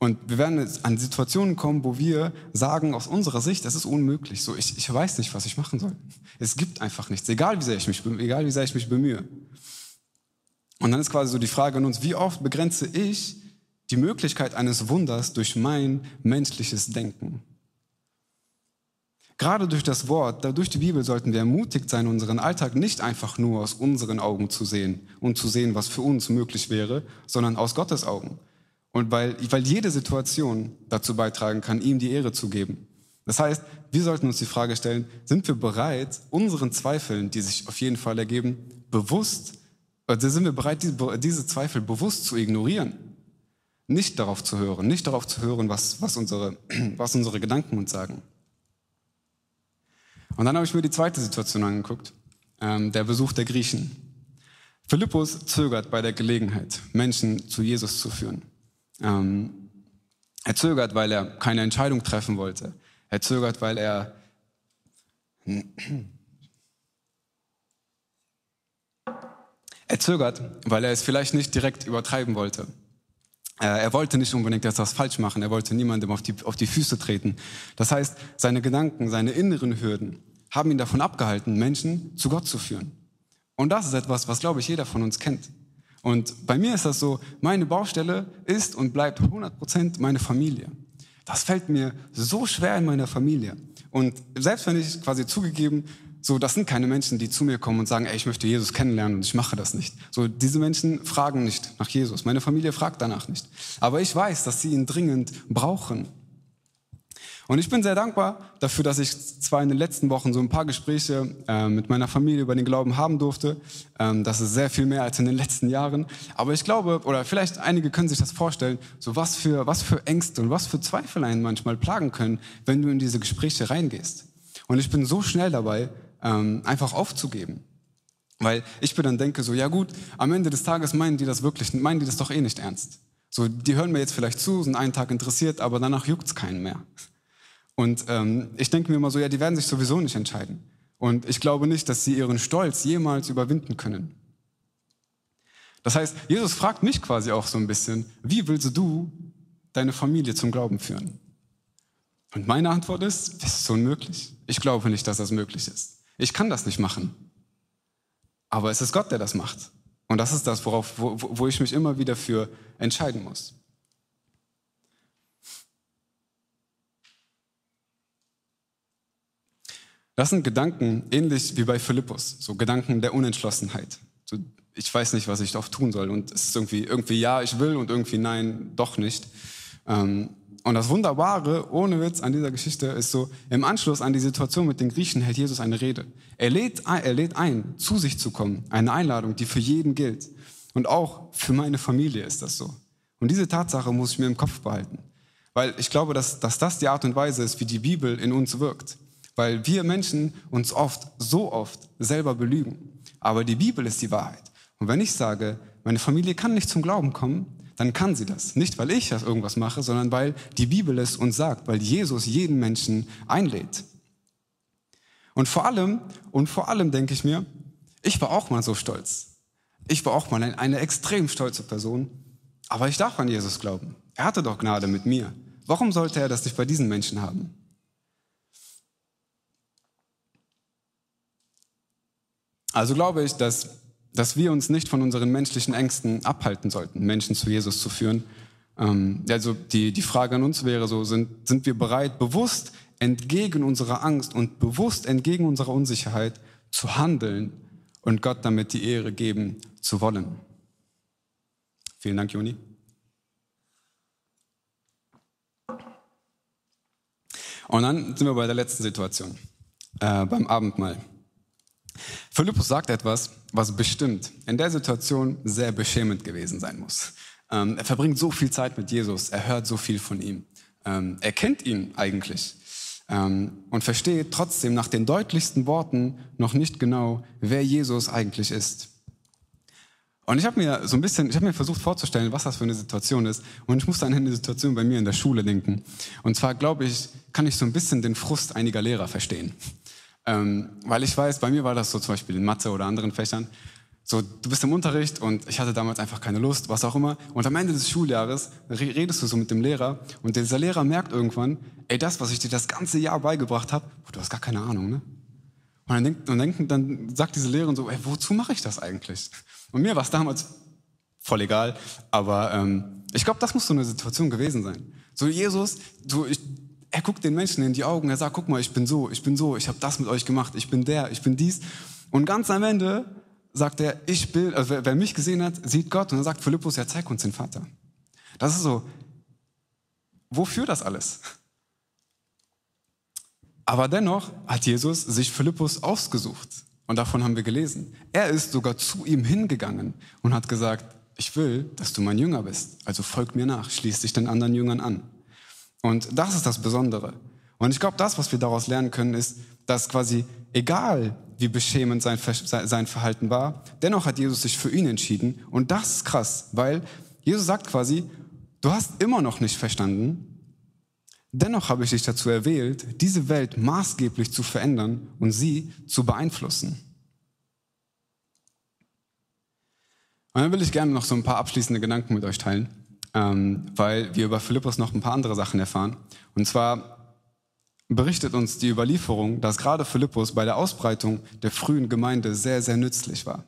Und wir werden jetzt an Situationen kommen, wo wir sagen, aus unserer Sicht, das ist unmöglich. So, ich, ich weiß nicht, was ich machen soll. Es gibt einfach nichts, egal wie sehr ich mich, egal wie sehr ich mich bemühe. Und dann ist quasi so die Frage an uns, wie oft begrenze ich die Möglichkeit eines Wunders durch mein menschliches Denken? Gerade durch das Wort, durch die Bibel sollten wir ermutigt sein, unseren Alltag nicht einfach nur aus unseren Augen zu sehen und zu sehen, was für uns möglich wäre, sondern aus Gottes Augen. Und weil, weil jede Situation dazu beitragen kann, ihm die Ehre zu geben. Das heißt, wir sollten uns die Frage stellen, sind wir bereit, unseren Zweifeln, die sich auf jeden Fall ergeben, bewusst, oder sind wir bereit, diese Zweifel bewusst zu ignorieren? Nicht darauf zu hören, nicht darauf zu hören, was, was, unsere, *clears throat* was unsere Gedanken uns sagen. Und dann habe ich mir die zweite Situation angeguckt, ähm, der Besuch der Griechen. Philippus zögert bei der Gelegenheit, Menschen zu Jesus zu führen. Ähm, er zögert, weil er keine Entscheidung treffen wollte. Er zögert, weil er er zögert, weil er es vielleicht nicht direkt übertreiben wollte. Äh, er wollte nicht unbedingt etwas falsch machen, er wollte niemandem auf die, auf die Füße treten. Das heißt, seine Gedanken, seine inneren Hürden haben ihn davon abgehalten, Menschen zu Gott zu führen. Und das ist etwas, was, glaube ich, jeder von uns kennt. Und bei mir ist das so, meine Baustelle ist und bleibt 100% meine Familie. Das fällt mir so schwer in meiner Familie. Und selbst wenn ich quasi zugegeben so, das sind keine Menschen, die zu mir kommen und sagen, ey, ich möchte Jesus kennenlernen und ich mache das nicht. So, diese Menschen fragen nicht nach Jesus. Meine Familie fragt danach nicht. Aber ich weiß, dass sie ihn dringend brauchen. Und ich bin sehr dankbar dafür, dass ich zwar in den letzten Wochen so ein paar Gespräche äh, mit meiner Familie über den Glauben haben durfte. Ähm, das ist sehr viel mehr als in den letzten Jahren. Aber ich glaube, oder vielleicht einige können sich das vorstellen, so was für, was für Ängste und was für Zweifel einen manchmal plagen können, wenn du in diese Gespräche reingehst. Und ich bin so schnell dabei, ähm, einfach aufzugeben. Weil ich mir dann denke, so, ja gut, am Ende des Tages meinen die das wirklich, meinen die das doch eh nicht ernst. So, die hören mir jetzt vielleicht zu, sind einen Tag interessiert, aber danach juckt's keinen mehr. Und ähm, ich denke mir immer so, ja, die werden sich sowieso nicht entscheiden. Und ich glaube nicht, dass sie ihren Stolz jemals überwinden können. Das heißt, Jesus fragt mich quasi auch so ein bisschen, wie willst du deine Familie zum Glauben führen? Und meine Antwort ist, das ist unmöglich. Ich glaube nicht, dass das möglich ist. Ich kann das nicht machen. Aber es ist Gott, der das macht. Und das ist das, worauf, wo, wo ich mich immer wieder für entscheiden muss. Das sind Gedanken ähnlich wie bei Philippus, so Gedanken der Unentschlossenheit. So, ich weiß nicht, was ich oft tun soll. Und es ist irgendwie, irgendwie ja, ich will und irgendwie nein, doch nicht. Ähm, und das Wunderbare, ohne Witz, an dieser Geschichte ist so, im Anschluss an die Situation mit den Griechen hält Jesus eine Rede. Er lädt, er lädt ein, zu sich zu kommen. Eine Einladung, die für jeden gilt. Und auch für meine Familie ist das so. Und diese Tatsache muss ich mir im Kopf behalten. Weil ich glaube, dass, dass das die Art und Weise ist, wie die Bibel in uns wirkt. Weil wir Menschen uns oft, so oft selber belügen. Aber die Bibel ist die Wahrheit. Und wenn ich sage, meine Familie kann nicht zum Glauben kommen, dann kann sie das. Nicht, weil ich das irgendwas mache, sondern weil die Bibel es uns sagt, weil Jesus jeden Menschen einlädt. Und vor allem, und vor allem denke ich mir, ich war auch mal so stolz. Ich war auch mal eine, extrem stolze Person. Aber ich darf an Jesus glauben. Er hatte doch Gnade mit mir. Warum sollte er das nicht bei diesen Menschen haben? Also glaube ich, dass, dass wir uns nicht von unseren menschlichen Ängsten abhalten sollten, Menschen zu Jesus zu führen. Ähm, also die, die Frage an uns wäre so, sind, sind wir bereit, bewusst entgegen unserer Angst und bewusst entgegen unserer Unsicherheit zu handeln und Gott damit die Ehre geben zu wollen? Vielen Dank, Juni. Und dann sind wir bei der letzten Situation, äh, beim Abendmahl. Philippus sagt etwas, was bestimmt in der Situation sehr beschämend gewesen sein muss. Ähm, er verbringt so viel Zeit mit Jesus, er hört so viel von ihm. Ähm, er kennt ihn eigentlich ähm, und versteht trotzdem nach den deutlichsten Worten noch nicht genau, wer Jesus eigentlich ist. Und ich habe mir so ein bisschen, ich habe mir versucht vorzustellen, was das für eine Situation ist. Und ich musste an eine Situation bei mir in der Schule denken. Und zwar glaube ich, kann ich so ein bisschen den Frust einiger Lehrer verstehen. Ähm, weil ich weiß, bei mir war das so zum Beispiel in Mathe oder anderen Fächern. So, du bist im Unterricht und ich hatte damals einfach keine Lust, was auch immer. Und am Ende des Schuljahres redest du so mit dem Lehrer und dieser Lehrer merkt irgendwann, ey, das, was ich dir das ganze Jahr beigebracht habe, du hast gar keine Ahnung, ne? Und dann, denkt, und denkt, dann sagt diese Lehrerin so, ey, wozu mache ich das eigentlich? Und mir war es damals voll egal, aber ähm, ich glaube, das muss so eine Situation gewesen sein. So Jesus, so ich, er guckt den Menschen in die Augen, er sagt, guck mal, ich bin so, ich bin so, ich habe das mit euch gemacht, ich bin der, ich bin dies. Und ganz am Ende sagt er, ich bin, also wer, wer mich gesehen hat, sieht Gott. Und dann sagt Philippus, ja, zeig uns den Vater. Das ist so, wofür das alles? Aber dennoch hat Jesus sich Philippus ausgesucht. Und davon haben wir gelesen. Er ist sogar zu ihm hingegangen und hat gesagt, ich will, dass du mein Jünger bist. Also folg mir nach, schließ dich den anderen Jüngern an. Und das ist das Besondere. Und ich glaube, das, was wir daraus lernen können, ist, dass quasi egal, wie beschämend sein, sein Verhalten war, dennoch hat Jesus sich für ihn entschieden. Und das ist krass, weil Jesus sagt quasi, du hast immer noch nicht verstanden, Dennoch habe ich dich dazu erwählt, diese Welt maßgeblich zu verändern und sie zu beeinflussen. Und dann will ich gerne noch so ein paar abschließende Gedanken mit euch teilen, ähm, weil wir über Philippus noch ein paar andere Sachen erfahren. Und zwar berichtet uns die Überlieferung, dass gerade Philippus bei der Ausbreitung der frühen Gemeinde sehr, sehr nützlich war.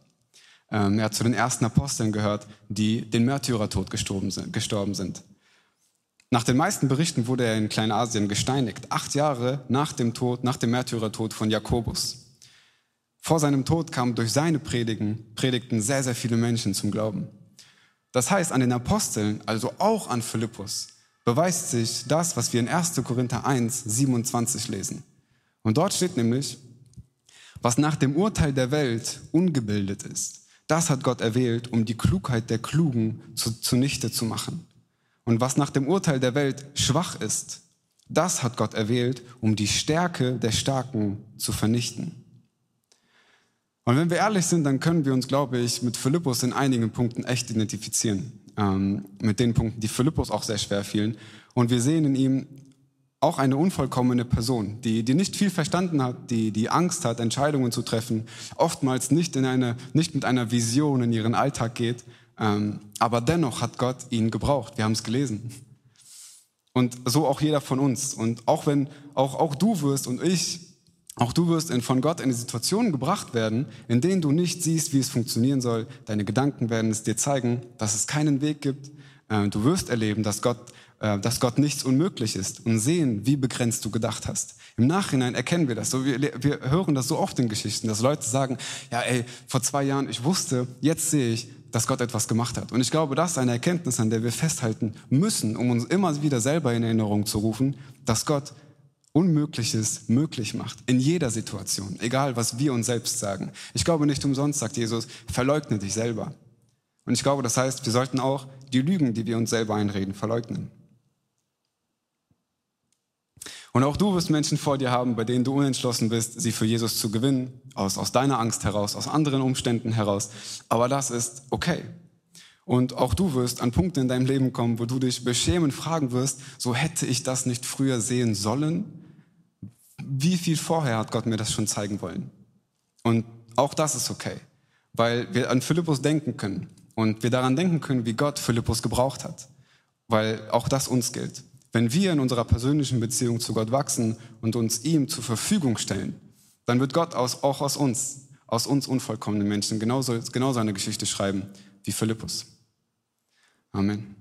Ähm, er hat zu den ersten Aposteln gehört, die den Märtyrertod gestorben sind. Nach den meisten Berichten wurde er in Kleinasien gesteinigt, acht Jahre nach dem Tod, nach dem Märtyrertod von Jakobus. Vor seinem Tod kamen durch seine Predigen, Predigten sehr, sehr viele Menschen zum Glauben. Das heißt, an den Aposteln, also auch an Philippus, beweist sich das, was wir in 1. Korinther 1, 27 lesen. Und dort steht nämlich, was nach dem Urteil der Welt ungebildet ist, das hat Gott erwählt, um die Klugheit der Klugen zu, zunichte zu machen. Und was nach dem Urteil der Welt schwach ist, das hat Gott erwählt, um die Stärke der Starken zu vernichten. Und wenn wir ehrlich sind, dann können wir uns, glaube ich, mit Philippus in einigen Punkten echt identifizieren. Ähm, mit den Punkten, die Philippus auch sehr schwer fielen. Und wir sehen in ihm auch eine unvollkommene Person, die, die nicht viel verstanden hat, die, die Angst hat, Entscheidungen zu treffen, oftmals nicht, in eine, nicht mit einer Vision in ihren Alltag geht, ähm, aber dennoch hat Gott ihn gebraucht. Wir haben es gelesen. Und so auch jeder von uns. Und auch wenn auch, auch du wirst und ich, auch du wirst von Gott in Situationen gebracht werden, in denen du nicht siehst, wie es funktionieren soll. Deine Gedanken werden es dir zeigen, dass es keinen Weg gibt. Äh, du wirst erleben, dass Gott, äh, dass Gott nichts unmöglich ist und sehen, wie begrenzt du gedacht hast. Im Nachhinein erkennen wir das. Wir hören das so oft in Geschichten, dass Leute sagen, ja, ey, vor zwei Jahren, ich wusste, jetzt sehe ich, dass Gott etwas gemacht hat. Und ich glaube, das ist eine Erkenntnis, an der wir festhalten müssen, um uns immer wieder selber in Erinnerung zu rufen, dass Gott Unmögliches möglich macht. In jeder Situation. Egal, was wir uns selbst sagen. Ich glaube nicht umsonst, sagt Jesus, verleugne dich selber. Und ich glaube, das heißt, wir sollten auch die Lügen, die wir uns selber einreden, verleugnen. Und auch du wirst Menschen vor dir haben, bei denen du unentschlossen bist, sie für Jesus zu gewinnen, aus, aus deiner Angst heraus, aus anderen Umständen heraus. Aber das ist okay. Und auch du wirst an Punkte in deinem Leben kommen, wo du dich beschämend fragen wirst, so hätte ich das nicht früher sehen sollen? Wie viel vorher hat Gott mir das schon zeigen wollen? Und auch das ist okay, weil wir an Philippus denken können und wir daran denken können, wie Gott Philippus gebraucht hat, weil auch das uns gilt. Wenn wir in unserer persönlichen Beziehung zu Gott wachsen und uns ihm zur Verfügung stellen, dann wird Gott aus, auch aus uns, aus uns unvollkommenen Menschen genauso, genauso eine Geschichte schreiben wie Philippus. Amen.